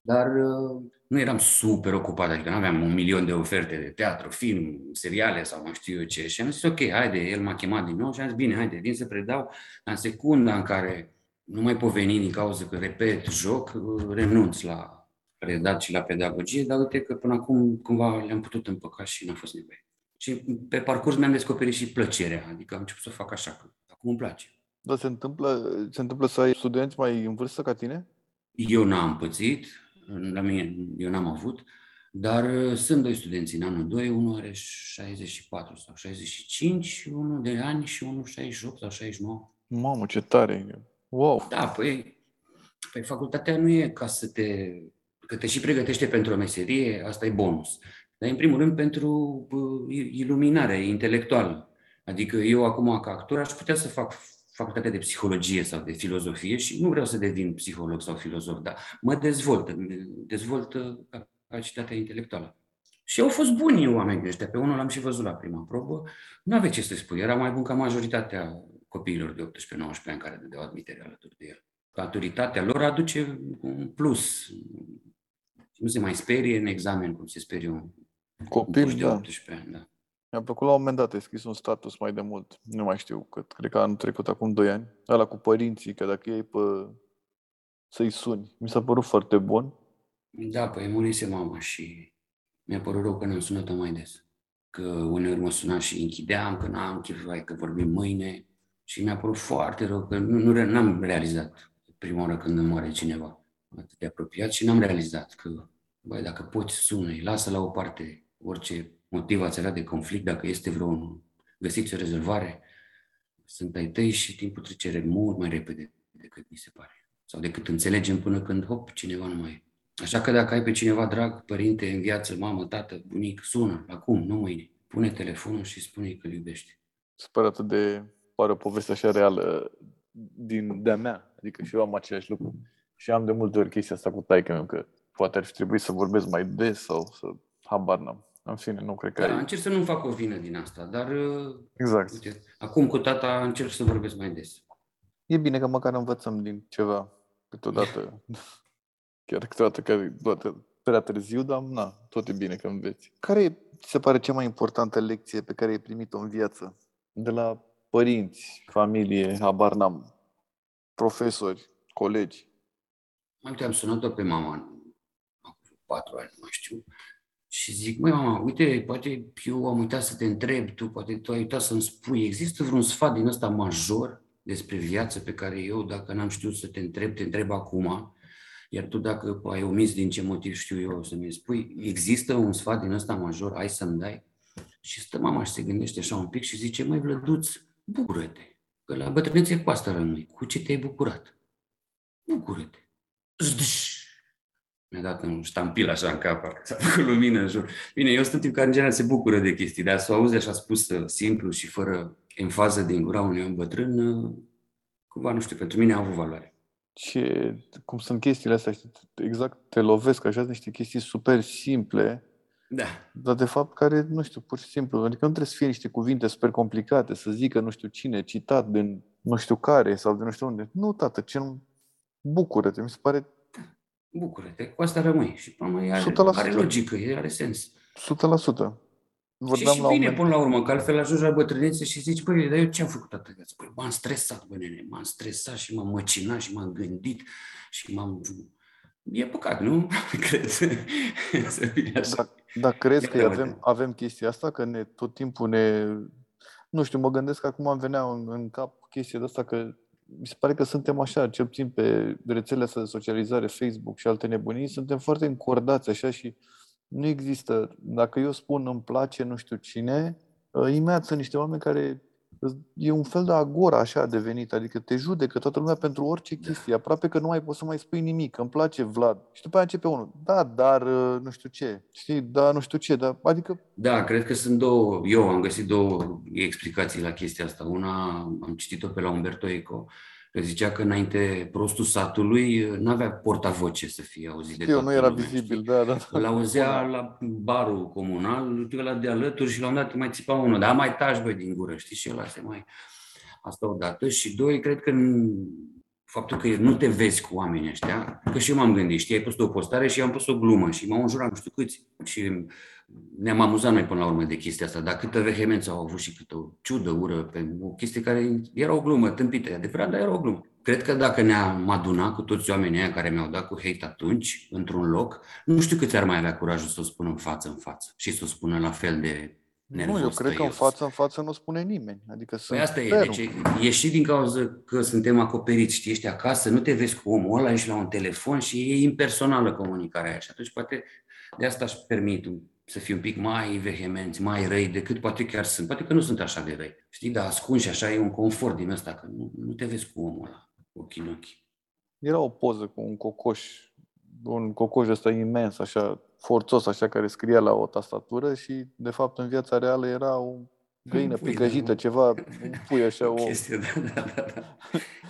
Dar uh, nu eram super ocupat, adică nu aveam un milion de oferte de teatru, film, seriale sau mai știu eu ce. Și am zis, ok, haide, el m-a chemat din nou și am zis, bine, haide, vin să predau. În secunda în care nu mai pot veni din cauza că repet joc, renunț la predat și la pedagogie, dar uite că până acum cumva le-am putut împăca și n-a fost nevoie. Și pe parcurs mi-am descoperit și plăcerea, adică am început să fac așa, că acum îmi place. Dar se întâmplă, se întâmplă să ai studenți mai în vârstă ca tine? Eu n-am pățit, la mine eu n-am avut, dar uh, sunt doi studenți în anul 2, unul are 64 sau 65, unul de ani și unul 68 sau 69. Mamă, ce tare! Wow! Da, păi, păi facultatea nu e ca să te, că te și pregătește pentru o meserie, asta e bonus. Dar în primul rând pentru uh, iluminare intelectuală. Adică eu acum ca actor aș putea să fac facultatea de psihologie sau de filozofie și nu vreau să devin psiholog sau filozof, dar mă dezvolt, dezvolt capacitatea intelectuală. Și au fost buni oameni ăștia. Pe unul l-am și văzut la prima probă. Nu avea ce să spui. Era mai bun ca majoritatea copiilor de 18-19 ani care dădeau admitere alături de el. Autoritatea lor aduce un plus. Nu se mai sperie în examen cum se sperie un copil de da. 18 ani. Da. Mi-a plăcut la un moment dat, ai scris un status mai de mult, nu mai știu cât, cred că anul trecut, acum 2 ani, ăla cu părinții, că dacă ei pe să-i suni. Mi s-a părut foarte bun. Da, păi murise mama și mi-a părut rău că ne-am sunat mai des. Că uneori mă suna și închideam, că n-am chef, că vorbim mâine. Și mi-a părut foarte rău că nu, nu n-am realizat prima oară când îmi moare cineva atât de apropiat și n-am realizat că, băi, dacă poți sună lasă la o parte orice motivați era de conflict, dacă este vreo, găsiți o rezolvare, sunt ai tăi și timpul trece mult mai repede decât mi se pare. Sau decât înțelegem până când, hop, cineva nu mai e. Așa că dacă ai pe cineva drag, părinte în viață, mamă, tată, bunic, sună, acum, nu mâine. Pune telefonul și spune că îl iubește. Sper atât de pare o poveste așa reală din de-a mea. Adică și eu am același lucru. Și am de multe ori chestia asta cu taică meu, că poate ar fi trebuit să vorbesc mai des sau să habar n-am. În fine, nu cred că da, ai... încerc să nu fac o vină din asta, dar uh, exact. Uite, acum cu tata încerc să vorbesc mai des. E bine că măcar învățăm din ceva câteodată. Chiar câteodată că toată prea târziu, dar na, tot e bine că înveți. Care se pare cea mai importantă lecție pe care ai primit-o în viață? De la părinți, familie, habar n-am, profesori, colegi? Uite, am sunat-o pe mama acum patru ani, nu știu, și zic, măi mama, uite, poate eu am uitat să te întreb, tu poate tu ai uitat să-mi spui, există vreun sfat din ăsta major despre viață pe care eu, dacă n-am știut să te întreb, te întreb acum, iar tu dacă ai omis din ce motiv știu eu să mi spui, există un sfat din ăsta major, ai să-mi dai? Și stă mama și se gândește așa un pic și zice, măi Vlăduț, bucură-te, că la bătrânețe cu asta rămâi, cu ce te-ai bucurat? Bucură-te. Mi-a dat un ștampil așa în cap, s-a făcut lumină în jur. Bine, eu sunt tip care în general se bucură de chestii, dar să o auzi așa spus uh, simplu și fără enfază din gura unui om bătrân, uh, cumva, nu știu, pentru mine a avut valoare. Ce, cum sunt chestiile astea, știi, exact, te lovesc așa, niște chestii super simple, Da. dar de fapt care, nu știu, pur și simplu, adică nu trebuie să fie niște cuvinte super complicate, să zică nu știu cine, citat din nu știu care sau de nu știu unde. Nu, tată, ce nu... Bucură-te, mi se pare Bucură-te, cu asta rămâi. Și până mai are, 100%. are logică, are sens. 100%. Și, Vorbeam și la un bine moment, până la urmă, că altfel ajungi la bătrânețe și zici, băi, dar eu ce am făcut atât? Păi, m-am stresat, bă, nene, m-am stresat și m-am măcinat și m-am gândit și m-am... E păcat, nu? Cred să fie așa. Dar, dar crezi că Iată-mă-te. avem, avem chestia asta? Că ne, tot timpul ne... Nu știu, mă gândesc că acum îmi venea în, în cap chestia de asta că mi se pare că suntem așa, cel puțin pe rețelele astea de socializare, Facebook și alte nebunii, suntem foarte încordați așa și nu există, dacă eu spun îmi place nu știu cine, uh, imediat sunt niște oameni care e un fel de agora așa a devenit, adică te judecă toată lumea pentru orice chestie, aproape că nu mai poți să mai spui nimic, îmi place Vlad. Și după aia începe unul, da, dar uh, nu știu ce, știi, da, nu știu ce, dar adică Da, cred că sunt două, eu am găsit două explicații la chestia asta. Una am citit-o pe la Umberto Eco, că zicea că înainte prostul satului n-avea portavoce să fie auzit de eu toată nu era lumea, vizibil, știi? da, da. da. Îl auzea la barul comunal, ăla de alături și la un dat îi mai țipa unul, dar mai taci băi din gură, știi, și ăla se mai... Asta odată. Și doi, cred că n- faptul că nu te vezi cu oamenii ăștia, că și eu m-am gândit, știi, ai pus o postare și eu am pus o glumă și m-au înjurat nu știu câți și ne-am amuzat noi până la urmă de chestia asta, dar câtă vehemență au avut și câtă ciudă, ură, pe o chestie care era o glumă tâmpită, e adevărat, dar era o glumă. Cred că dacă ne-am adunat cu toți oamenii aia care mi-au dat cu hate atunci, într-un loc, nu știu câți ar mai avea curajul să o spună în față în față și să o spună la fel de nervos, Nu, eu cred că în tăios. față în față nu spune nimeni. Adică Păi sunt asta e, ferm. deci e și din cauza că suntem acoperiți, știi, ești acasă, nu te vezi cu omul ăla, ești la un telefon și e impersonală comunicarea aia și atunci poate de asta își permit un- să fie un pic mai vehemenți, mai răi decât poate chiar sunt. Poate că nu sunt așa de răi, știi, dar ascunși așa e un confort din ăsta, că nu, nu te vezi cu omul ăla, ochii în ochi. Era o poză cu un cocoș, un cocoș ăsta imens, așa, forțos, așa, care scria la o tastatură și, de fapt, în viața reală era o găină pui de picăjită, om. ceva, un pui așa, o... Chestia, da, da, da, da.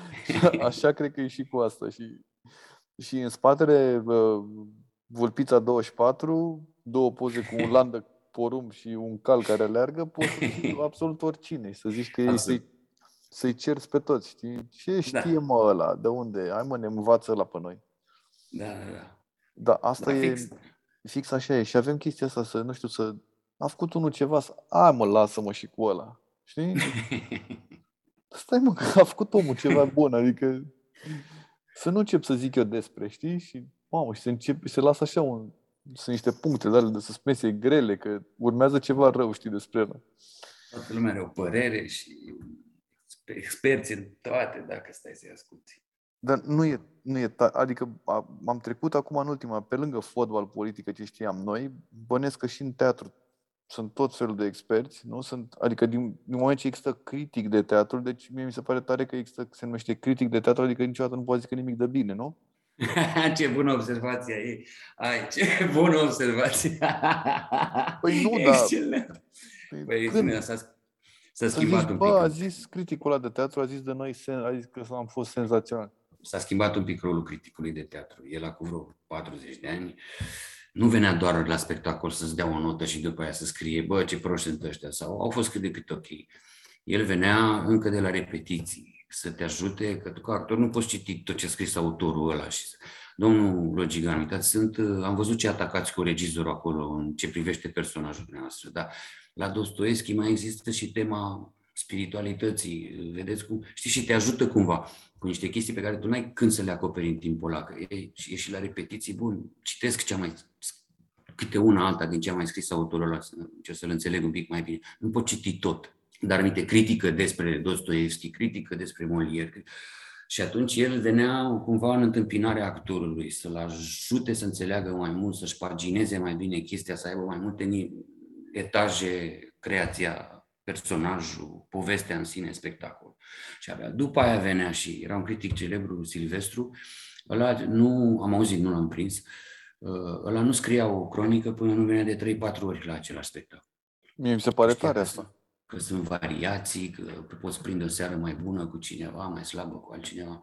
Așa cred că e și cu asta. Și, și în spatele uh, Vulpița 24, două poze cu un lan de porumb și un cal care aleargă, poți să fii absolut oricine și să zici că ei Absolut. să-i, să-i cerți pe toți. Știi? Ce Da. știe mă ăla? De unde? Hai mă, ne învață la pe noi. Da, da, da. Da, asta Da, e fix. Fix așa e. Și avem chestia asta să, nu știu, să... A făcut unul ceva, să... A, mă, lasă-mă și cu ăla. Știi? Stai mă, că a făcut omul ceva bun, adică să nu încep să zic eu despre, știi? Și, mamă, și se, încep, se lasă așa un, sunt niște puncte de alea de suspensie grele, că urmează ceva rău, știi, despre el. Toată lumea are o părere și experți în toate, dacă stai să-i asculti. Dar nu e, nu e ta- adică a- am trecut acum în ultima, pe lângă fotbal, politică, ce știam noi, bănesc că și în teatru sunt tot felul de experți, nu? Sunt, adică din, din moment ce există critic de teatru, deci mie mi se pare tare că există, se numește critic de teatru, adică niciodată nu poate zică nimic de bine, nu? ce bună observație e! Ai, ce bună observație! Păi nu, dar- Excelent! Păi Păi, când? ține, s-a, s-a Să schimbat zici, un bă, a pic. zis criticul ăla de teatru, a zis de noi, sen- a zis că am fost senzațional. S-a schimbat un pic rolul criticului de teatru. El a cu vreo 40 de ani. Nu venea doar la spectacol să-ți dea o notă și după aia să scrie, bă, ce proști sunt ăștia, sau au fost cât de cât ok. El venea încă de la repetiții să te ajute, că tu ca actor nu poți citi tot ce a scris autorul ăla. Și... Domnul Logigan, uitați, sunt, am văzut ce atacați cu regizorul acolo în ce privește personajul dumneavoastră, dar la Dostoevski mai există și tema spiritualității, vedeți cum, știi, și te ajută cumva cu niște chestii pe care tu n-ai când să le acoperi în timpul ăla, că e, și e și la repetiții, bun, citesc ce mai, câte una alta din ce a mai scris autorul ăla, să încerc să-l înțeleg un pic mai bine. Nu pot citi tot, dar aminte critică despre Dostoevski, critică despre Molière, și atunci el venea cumva în întâmpinarea actorului, să-l ajute să înțeleagă mai mult, să-și pagineze mai bine chestia, să aibă mai multe ni- etaje, creația, personajul, povestea în sine, spectacol. Și abia după aia venea și era un critic celebru, Silvestru, ăla nu, am auzit, nu l-am prins, uh, ăla nu scria o cronică până nu venea de 3-4 ori la același spectacol. Mie mi se pare Știa tare că asta. sunt- Că sunt variații, că, că poți prinde o seară mai bună cu cineva, mai slabă cu altcineva.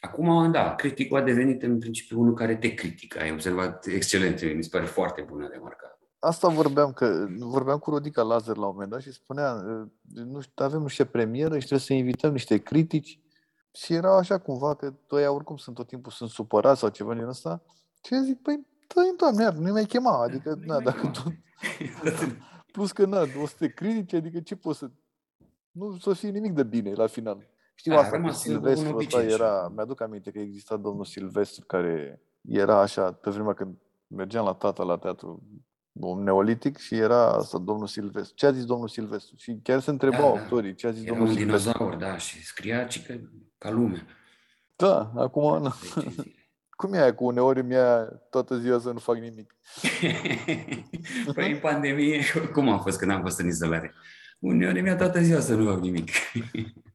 Acum, da, criticul a devenit în principiu unul care te critică. Ai observat excelent, mi se pare foarte bună remarca. Asta vorbeam, că vorbeam cu Rodica Lazar la un moment dat și spunea, uh, nu știu, avem niște premieră și trebuie să invităm niște critici și era așa cumva că toi oricum sunt tot timpul sunt supărați sau ceva din ăsta și eu zic, păi, dă doamne, iar, nu mai chema, adică, Nu-i na, mai dacă chema. tot, plus că, na, o să te critici, adică ce poți să, nu o să fie nimic de bine la final. Știu Da, a asta cu rămas un Silvestru ăsta obicei așa. era, mi-aduc aminte că exista domnul Silvestru care era așa, pe vremea când mergeam la tata la teatru un neolitic și era asta, domnul Silvestru. Ce a zis domnul Silvestru? Și chiar se întrebau Da, da. actorii, ce a zis Era domnul un Silvestru. dinozaur, da, și scria ci că, ca lumea. Da, acum, na. Zece zile. cum e aia cu uneori mi-a toată ziua să nu fac nimic? Păi în pandemie, cum am fost când am fost în izolare? Uneori mi-a toată ziua să nu fac nimic.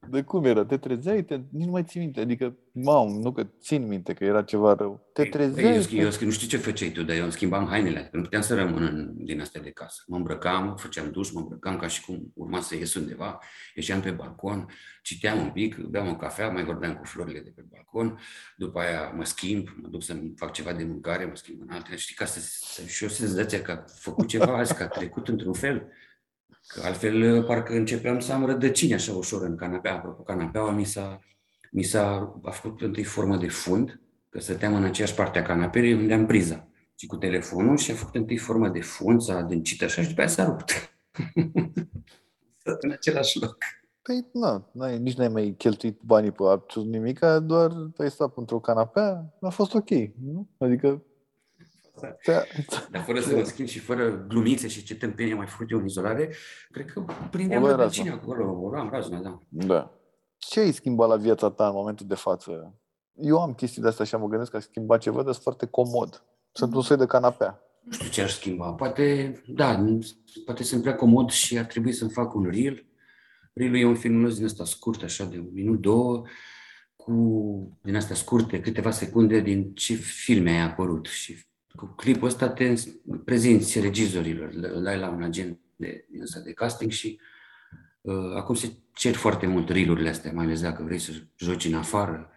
De cum era? Te trezeai? Te... Nici nu mai ții minte. Adică, mam, nu că țin minte că era ceva rău. Te Păi, trezeai? Eu, schimb, eu schimb, nu știu ce făceai tu, dar eu îmi schimbam hainele, că nu puteam să rămân în, din astea de casă. Mă îmbrăcam, făceam duș, mă îmbrăcam ca și cum urma să ies undeva, ieșeam pe balcon, citeam un pic, beam o cafea, mai vorbeam cu florile de pe balcon, după aia mă schimb, mă duc să-mi fac ceva de mâncare, mă schimb în altele, știi, ca să, să și eu senzația că a făcut ceva azi, că a trecut într-un fel. Că altfel, parcă începeam să am rădăcini așa ușor în canapea. Apropo, canapeaua mi s-a, mi s-a a făcut întâi formă de fund, că stăteam în aceeași parte a canapelei unde am priza. Și cu telefonul și a făcut întâi formă de fund, s-a adâncit așa și după aia s-a rupt. Stat în același loc. Păi, na, n-ai, nici n-ai mai cheltuit banii pe absolut nimic, doar ai stat într-o canapea, a fost ok, nu? Adică... Te-a, Dar fără să mă schimb și fără glumițe și ce tâmpenie am mai făcut eu în izolare, cred că prindeam O luai rădăcini razna. acolo, o luam razna, da. da. Ce ai schimbat la viața ta în momentul de față? Eu am chestii de astea și mă gândesc că ai schimbat ceva, dar sunt foarte comod. Sunt un soi de canapea. Nu știu ce aș schimba. Poate, da, poate sunt prea comod și ar trebui să-mi fac un reel. Reel e un filmuleț din ăsta scurt, așa, de un minut, două, cu din astea scurte, câteva secunde din ce filme ai apărut. Și cu clipul ăsta te prezinți regizorilor, le le ai la un agent de, din ăsta de casting și uh, acum se cer foarte mult reel astea, mai ales dacă vrei să joci în afară,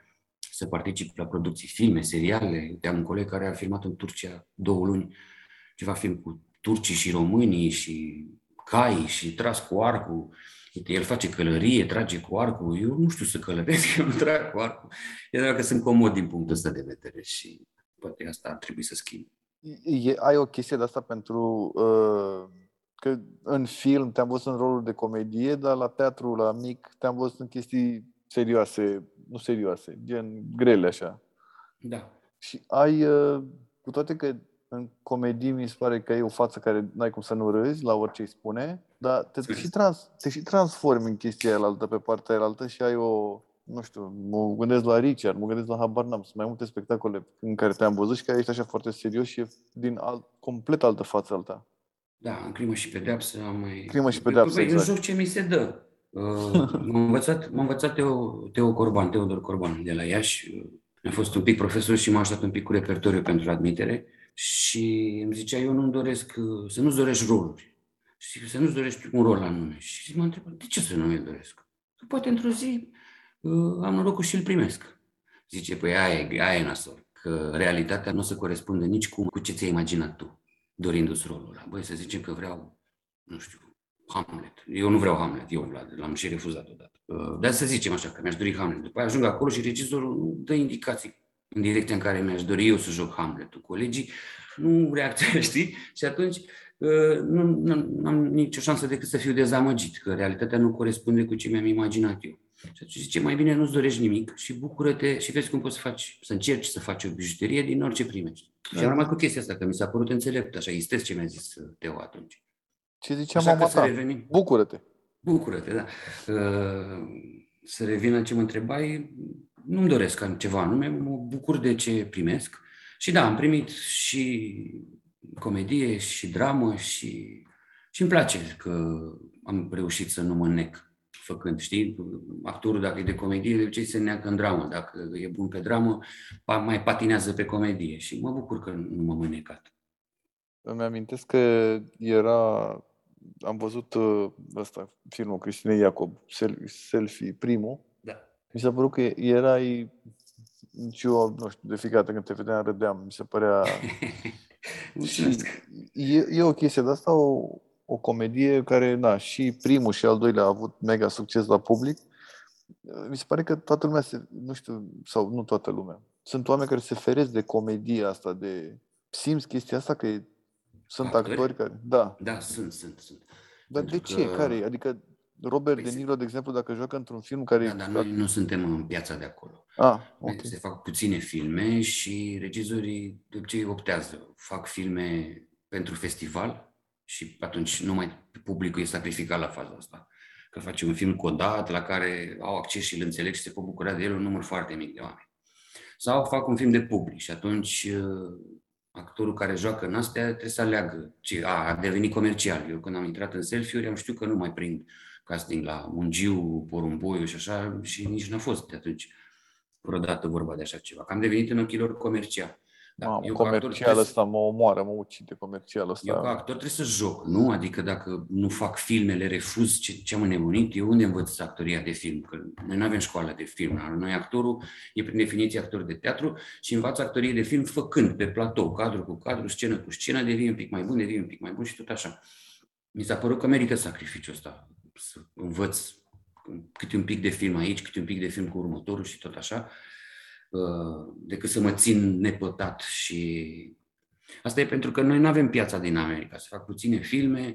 să participi la producții filme, seriale. Uite, am un coleg care a filmat în Turcia două luni ceva film cu turcii și românii și cai și tras cu arcul. Uite, el face călărie, trage cu arcul. Eu nu știu să călăresc, eu nu trag cu arcul. Eu dacă sunt comod din punctul ăsta de vedere și poate asta ar trebui să schimb. E, ai o chestie de asta pentru... Uh, că în film te-am văzut în rolul de comedie, dar la teatru, la mic, te-am văzut în chestii serioase, nu serioase, gen grele așa. Da. Și ai, uh, cu toate că în comedii mi se pare că ai o față care n-ai cum să nu râzi la orice îi spune, dar te, te, și, trans, te și transformi în chestia aia altă, pe partea aia altă și ai o, nu știu, mă gândesc la Richard, mă gândesc la Habar n-am, sunt mai multe spectacole în care te-am văzut și care ești așa foarte serios și e din alt, complet altă față alta. Da, în crimă și pedeapsă am mai... Crimă și pedeapsă, Păi, exact. Eu joc ce mi se dă. Uh, m-a învățat, m-a învățat Teo, Teo Corban, Teodor Corban de la Iași. A fost un pic profesor și m-a ajutat un pic cu repertoriu pentru admitere și îmi zicea, eu nu-mi doresc, uh, să nu-ți dorești roluri și să nu-ți dorești un rol anume. Și m-a întrebat, de ce să nu mi doresc? Că poate într-o zi uh, am norocul și îl primesc. Zice, păi aia e, aia e nasol, că realitatea nu se corespunde nici cu, cu ce ți-ai imaginat tu, dorindu-ți rolul ăla. Băi, să zicem că vreau, nu știu, Hamlet. Eu nu vreau Hamlet, eu Vlad, l-am și refuzat odată. Uh, Dar să zicem așa, că mi-aș dori Hamlet. După aia ajung acolo și regizorul nu dă indicații în direcția în care mi-aș dori eu să joc Hamletul. Colegii nu reacționează, știi? Și atunci uh, nu, nu am nicio șansă decât să fiu dezamăgit, că realitatea nu corespunde cu ce mi-am imaginat eu. Și atunci zice, mai bine nu-ți dorești nimic și bucură-te și vezi cum poți să faci, să încerci să faci o bijuterie din orice primești. Și am rămas cu chestia asta, că mi s-a părut înțelept, așa, istesc ce mi-a zis uh, Teo atunci. Ce zicea Așa mama că să ta? revenim. Bucură-te! Bucură-te, da. Uh, Să revin la ce mă întrebai, nu-mi doresc ca ceva anume, mă bucur de ce primesc. Și da, am primit și comedie și dramă și, și îmi place că am reușit să nu mă nec făcând, știi? Actorul, dacă e de comedie, de obicei se neacă în dramă. Dacă e bun pe dramă, mai patinează pe comedie. Și mă bucur că nu m-am înecat. Îmi amintesc că era... Am văzut uh, ăsta, filmul Cristinei Iacob, Selfie, primul. Da. Mi s-a părut că erai și eu, nu știu, de fiecare dată când te vedeam, râdeam, mi se părea... și e, e o chestie de asta, o, o comedie care, da, și primul și al doilea a avut mega succes la public. Mi se pare că toată lumea se, nu știu, sau nu toată lumea, sunt oameni care se feresc de comedia asta, de... Simți chestia asta că sunt actori, actori care... Da. Da, sunt, sunt, sunt. Dar Pentru de ce? Că... Care? Adică Robert păi De Niro, de exemplu, dacă joacă într-un film care... Da, dar noi nu suntem în piața de acolo. Ah, okay. Se fac puține filme și regizorii de obicei optează. Fac filme pentru festival și atunci numai publicul e sacrificat la faza asta. Că face un film codat la care au acces și îl înțeleg și se pot bucura de el un număr foarte mic de oameni. Sau fac un film de public și atunci uh, actorul care joacă în astea trebuie să aleagă. Ce, a, a devenit comercial. Eu când am intrat în selfie-uri am știut că nu mai prind casting la Mungiu, Porumboiu și așa, și nici n-a fost de atunci vreodată vorba de așa ceva. Că am devenit în ochii lor comercial. Da, Mamă, eu comercial ăsta mă omoară, mă ucide comercial ăsta. Eu ca actor trebuie să joc, nu? Adică dacă nu fac filmele, refuz ce, ce am înnebunit, eu unde învăț actoria de film? Că noi nu avem școală de film. Noi actorul e prin definiție actor de teatru și învață actorie de film făcând pe platou, cadru cu cadru, scenă cu scenă, devii un pic mai bun, devii un pic mai bun și tot așa. Mi s-a părut că merită sacrificiul ăsta să învăț câte un pic de film aici, câte un pic de film cu următorul și tot așa, uh, decât să mă țin nepătat și asta e pentru că noi nu avem piața din America. Se fac puține filme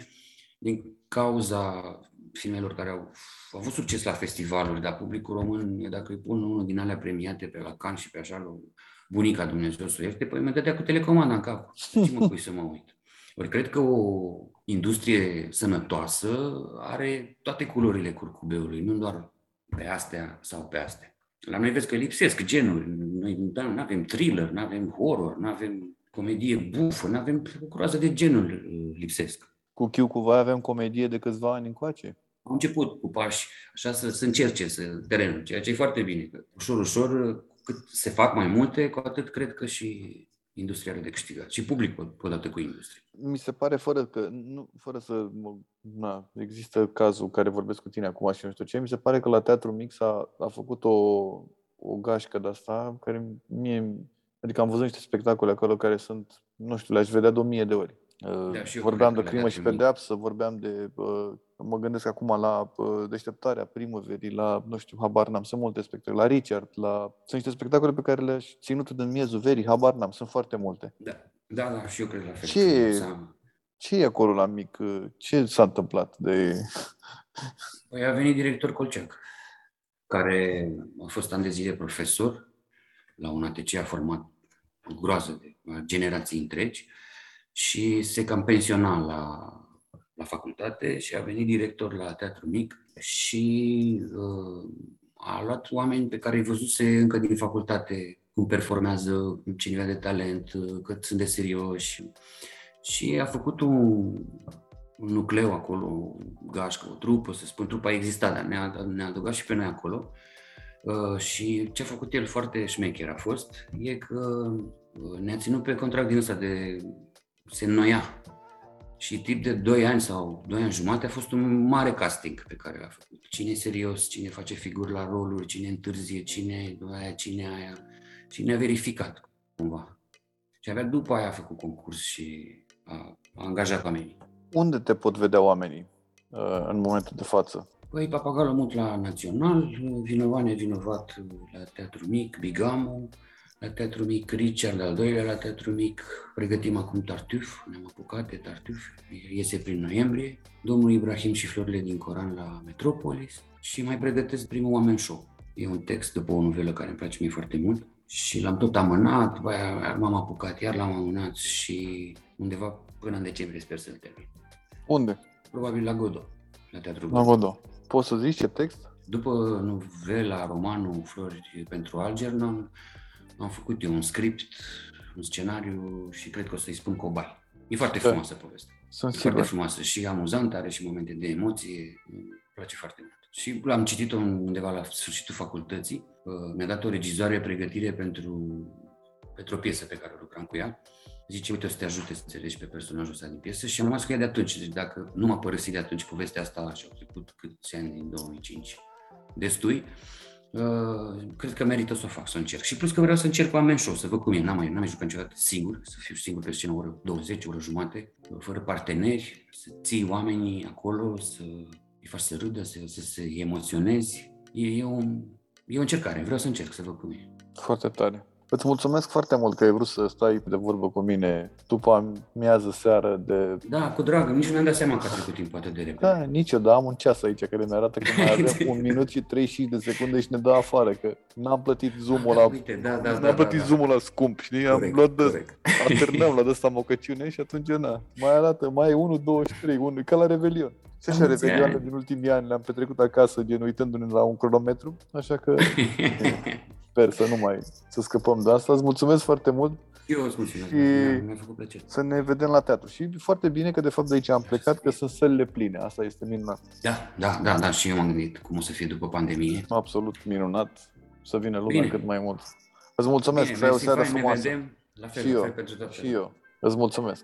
din cauza filmelor care au, au avut succes la festivaluri, dar publicul român, dacă îi pun unul din alea premiate pe la Cannes și pe așa, bunica Dumnezeu să o ierte, păi mă dădea cu telecomanda în cap. Ce mă pui să mă uit? Ori cred că o industrie sănătoasă are toate culorile curcubeului, nu doar pe astea sau pe astea. La noi vezi că lipsesc genuri. Noi nu avem thriller, nu avem horror, nu avem comedie bufă, nu avem o groază de genuri uh, lipsesc. Cu Chiu cu Vai avem comedie de câțiva ani încoace. Am început cu pași, așa să, să încerce să, terenul, ceea ce e foarte bine. Că ușor, ușor, cât se fac mai multe, cu atât cred că și industria are de câștigat și publicul odată cu industria. Mi se pare fără că, nu, fără să, na, există cazul care vorbesc cu tine acum și nu știu ce, mi se pare că la Teatru Mix a, a făcut o, o gașcă de asta care mie, adică am văzut niște spectacole acolo care sunt, nu știu, le-aș vedea de o mie de ori. Da, vorbeam de crimă și pedeapsă, vorbeam de uh, mă gândesc acum la uh, deșteptarea primăverii, la, nu știu, habar n-am, sunt multe spectacole, la Richard, la... Sunt niște spectacole pe care le-aș ținut în miezul verii, habar n-am, sunt foarte multe. Da, da, da și eu cred la fel. Ce, ce e acolo la mic? Ce s-a întâmplat de... Păi a venit director Colceac, care a fost ani de zile profesor la un ATC, a format o groază de generații întregi și se cam pensiona la la facultate și a venit director la Teatru Mic și uh, a luat oameni pe care îi văzuse încă din facultate cum performează, ce nivel de talent, uh, cât sunt de serioși. Și a făcut un, un nucleu acolo, o gașcă, o trupă, să spun, trupa exista, dar ne-a, ne-a adăugat și pe noi acolo. Uh, și ce a făcut el foarte șmecher a fost, e că uh, ne-a ținut pe contract din ăsta de se înnoia și tip de 2 ani sau 2 ani jumate a fost un mare casting pe care l-a făcut. Cine e serios, cine face figuri la roluri, cine întârzie, cine e aia, cine aia. Și ne-a verificat cumva. Și abia după aia a făcut concurs și a, a angajat oamenii. Unde te pot vedea oamenii uh, în momentul de față? Păi Papagalul mult la Național, Vinovat nevinovat la Teatru Mic, Bigamu, la Teatru Mic Richard, al doilea la Teatru Mic. Pregătim acum Tartuf, ne-am apucat de Tartuf, iese prin noiembrie. Domnul Ibrahim și florile din Coran la Metropolis și mai pregătesc primul Oameni Show. E un text după o novelă care îmi place mie foarte mult și l-am tot amânat, m-am apucat, iar l-am amânat și undeva până în decembrie sper să-l termin. Unde? Probabil la Godo, la Teatrul Godo. La Godo. Poți să zici ce text? După novela, romanul Flori pentru Algernon, am făcut eu un script, un scenariu și cred că o să-i spun cobai. E foarte da. frumoasă poveste. Sunt e foarte frumoasă și amuzantă, are și momente de emoție. Îmi place foarte mult. Și am citit-o undeva la sfârșitul facultății. Uh, mi-a dat o regizoare pregătire pentru, pentru o piesă pe care o lucram cu ea. Zice, uite, o să te ajute să înțelegi pe personajul ăsta din piesă și am rămas cu ea de atunci. Deci dacă nu m-a părăsit de atunci povestea asta și au trecut câți ani din 2005, destui, Uh, cred că merită să o fac, să încerc. Și plus că vreau să încerc oameni show, să văd cum e. N-am mai, n-am mai jucat niciodată singur, să fiu singur pe scenă o oră 20, o oră jumate, fără parteneri, să ții oamenii acolo, să îi faci să râdă, să, să se emoționezi. E, e, o, e o încercare, vreau să încerc, să văd cum e. Foarte tare. Îți mulțumesc foarte mult că ai vrut să stai de vorbă cu mine după amiază seară de... Da, cu drag, nici nu mi-am dat seama că a trecut timpul atât de repede. Da, nici eu, dar am un ceas aici care mi arată că mai avem un minut și 35 de secunde și ne dă afară, că n-am plătit zoom-ul la... Uite, da, da, n-am da, plătit da, da. zoom-ul la scump, știi? Am Corect, luat de... corect. Alternăm la ăsta mocăciune și atunci, na, mai arată, mai e 1, 2 și 3, 1, ca la Revelion. Și așa, mulți Revelioanele ani. din ultimii ani le-am petrecut acasă, gen uitându-ne la un cronometru, așa că sper să nu mai, să scăpăm de asta. Îți mulțumesc foarte mult Eu îți mulțumesc, Și- mi-a, mi-a făcut plăcere. să ne vedem la teatru. Și foarte bine că de fapt de aici am plecat, că sunt sălile pline. Asta este minunat. Da, da, da, da, și eu m-am gândit cum o să fie după pandemie. Absolut minunat. Să vină lumea Bine. cât mai mult. Îți mulțumesc, Bine, să ai o mersi, seară fain, ne frumoasă. vedem. La fel, Și la eu, fel pentru toată Și eu. Îți mulțumesc.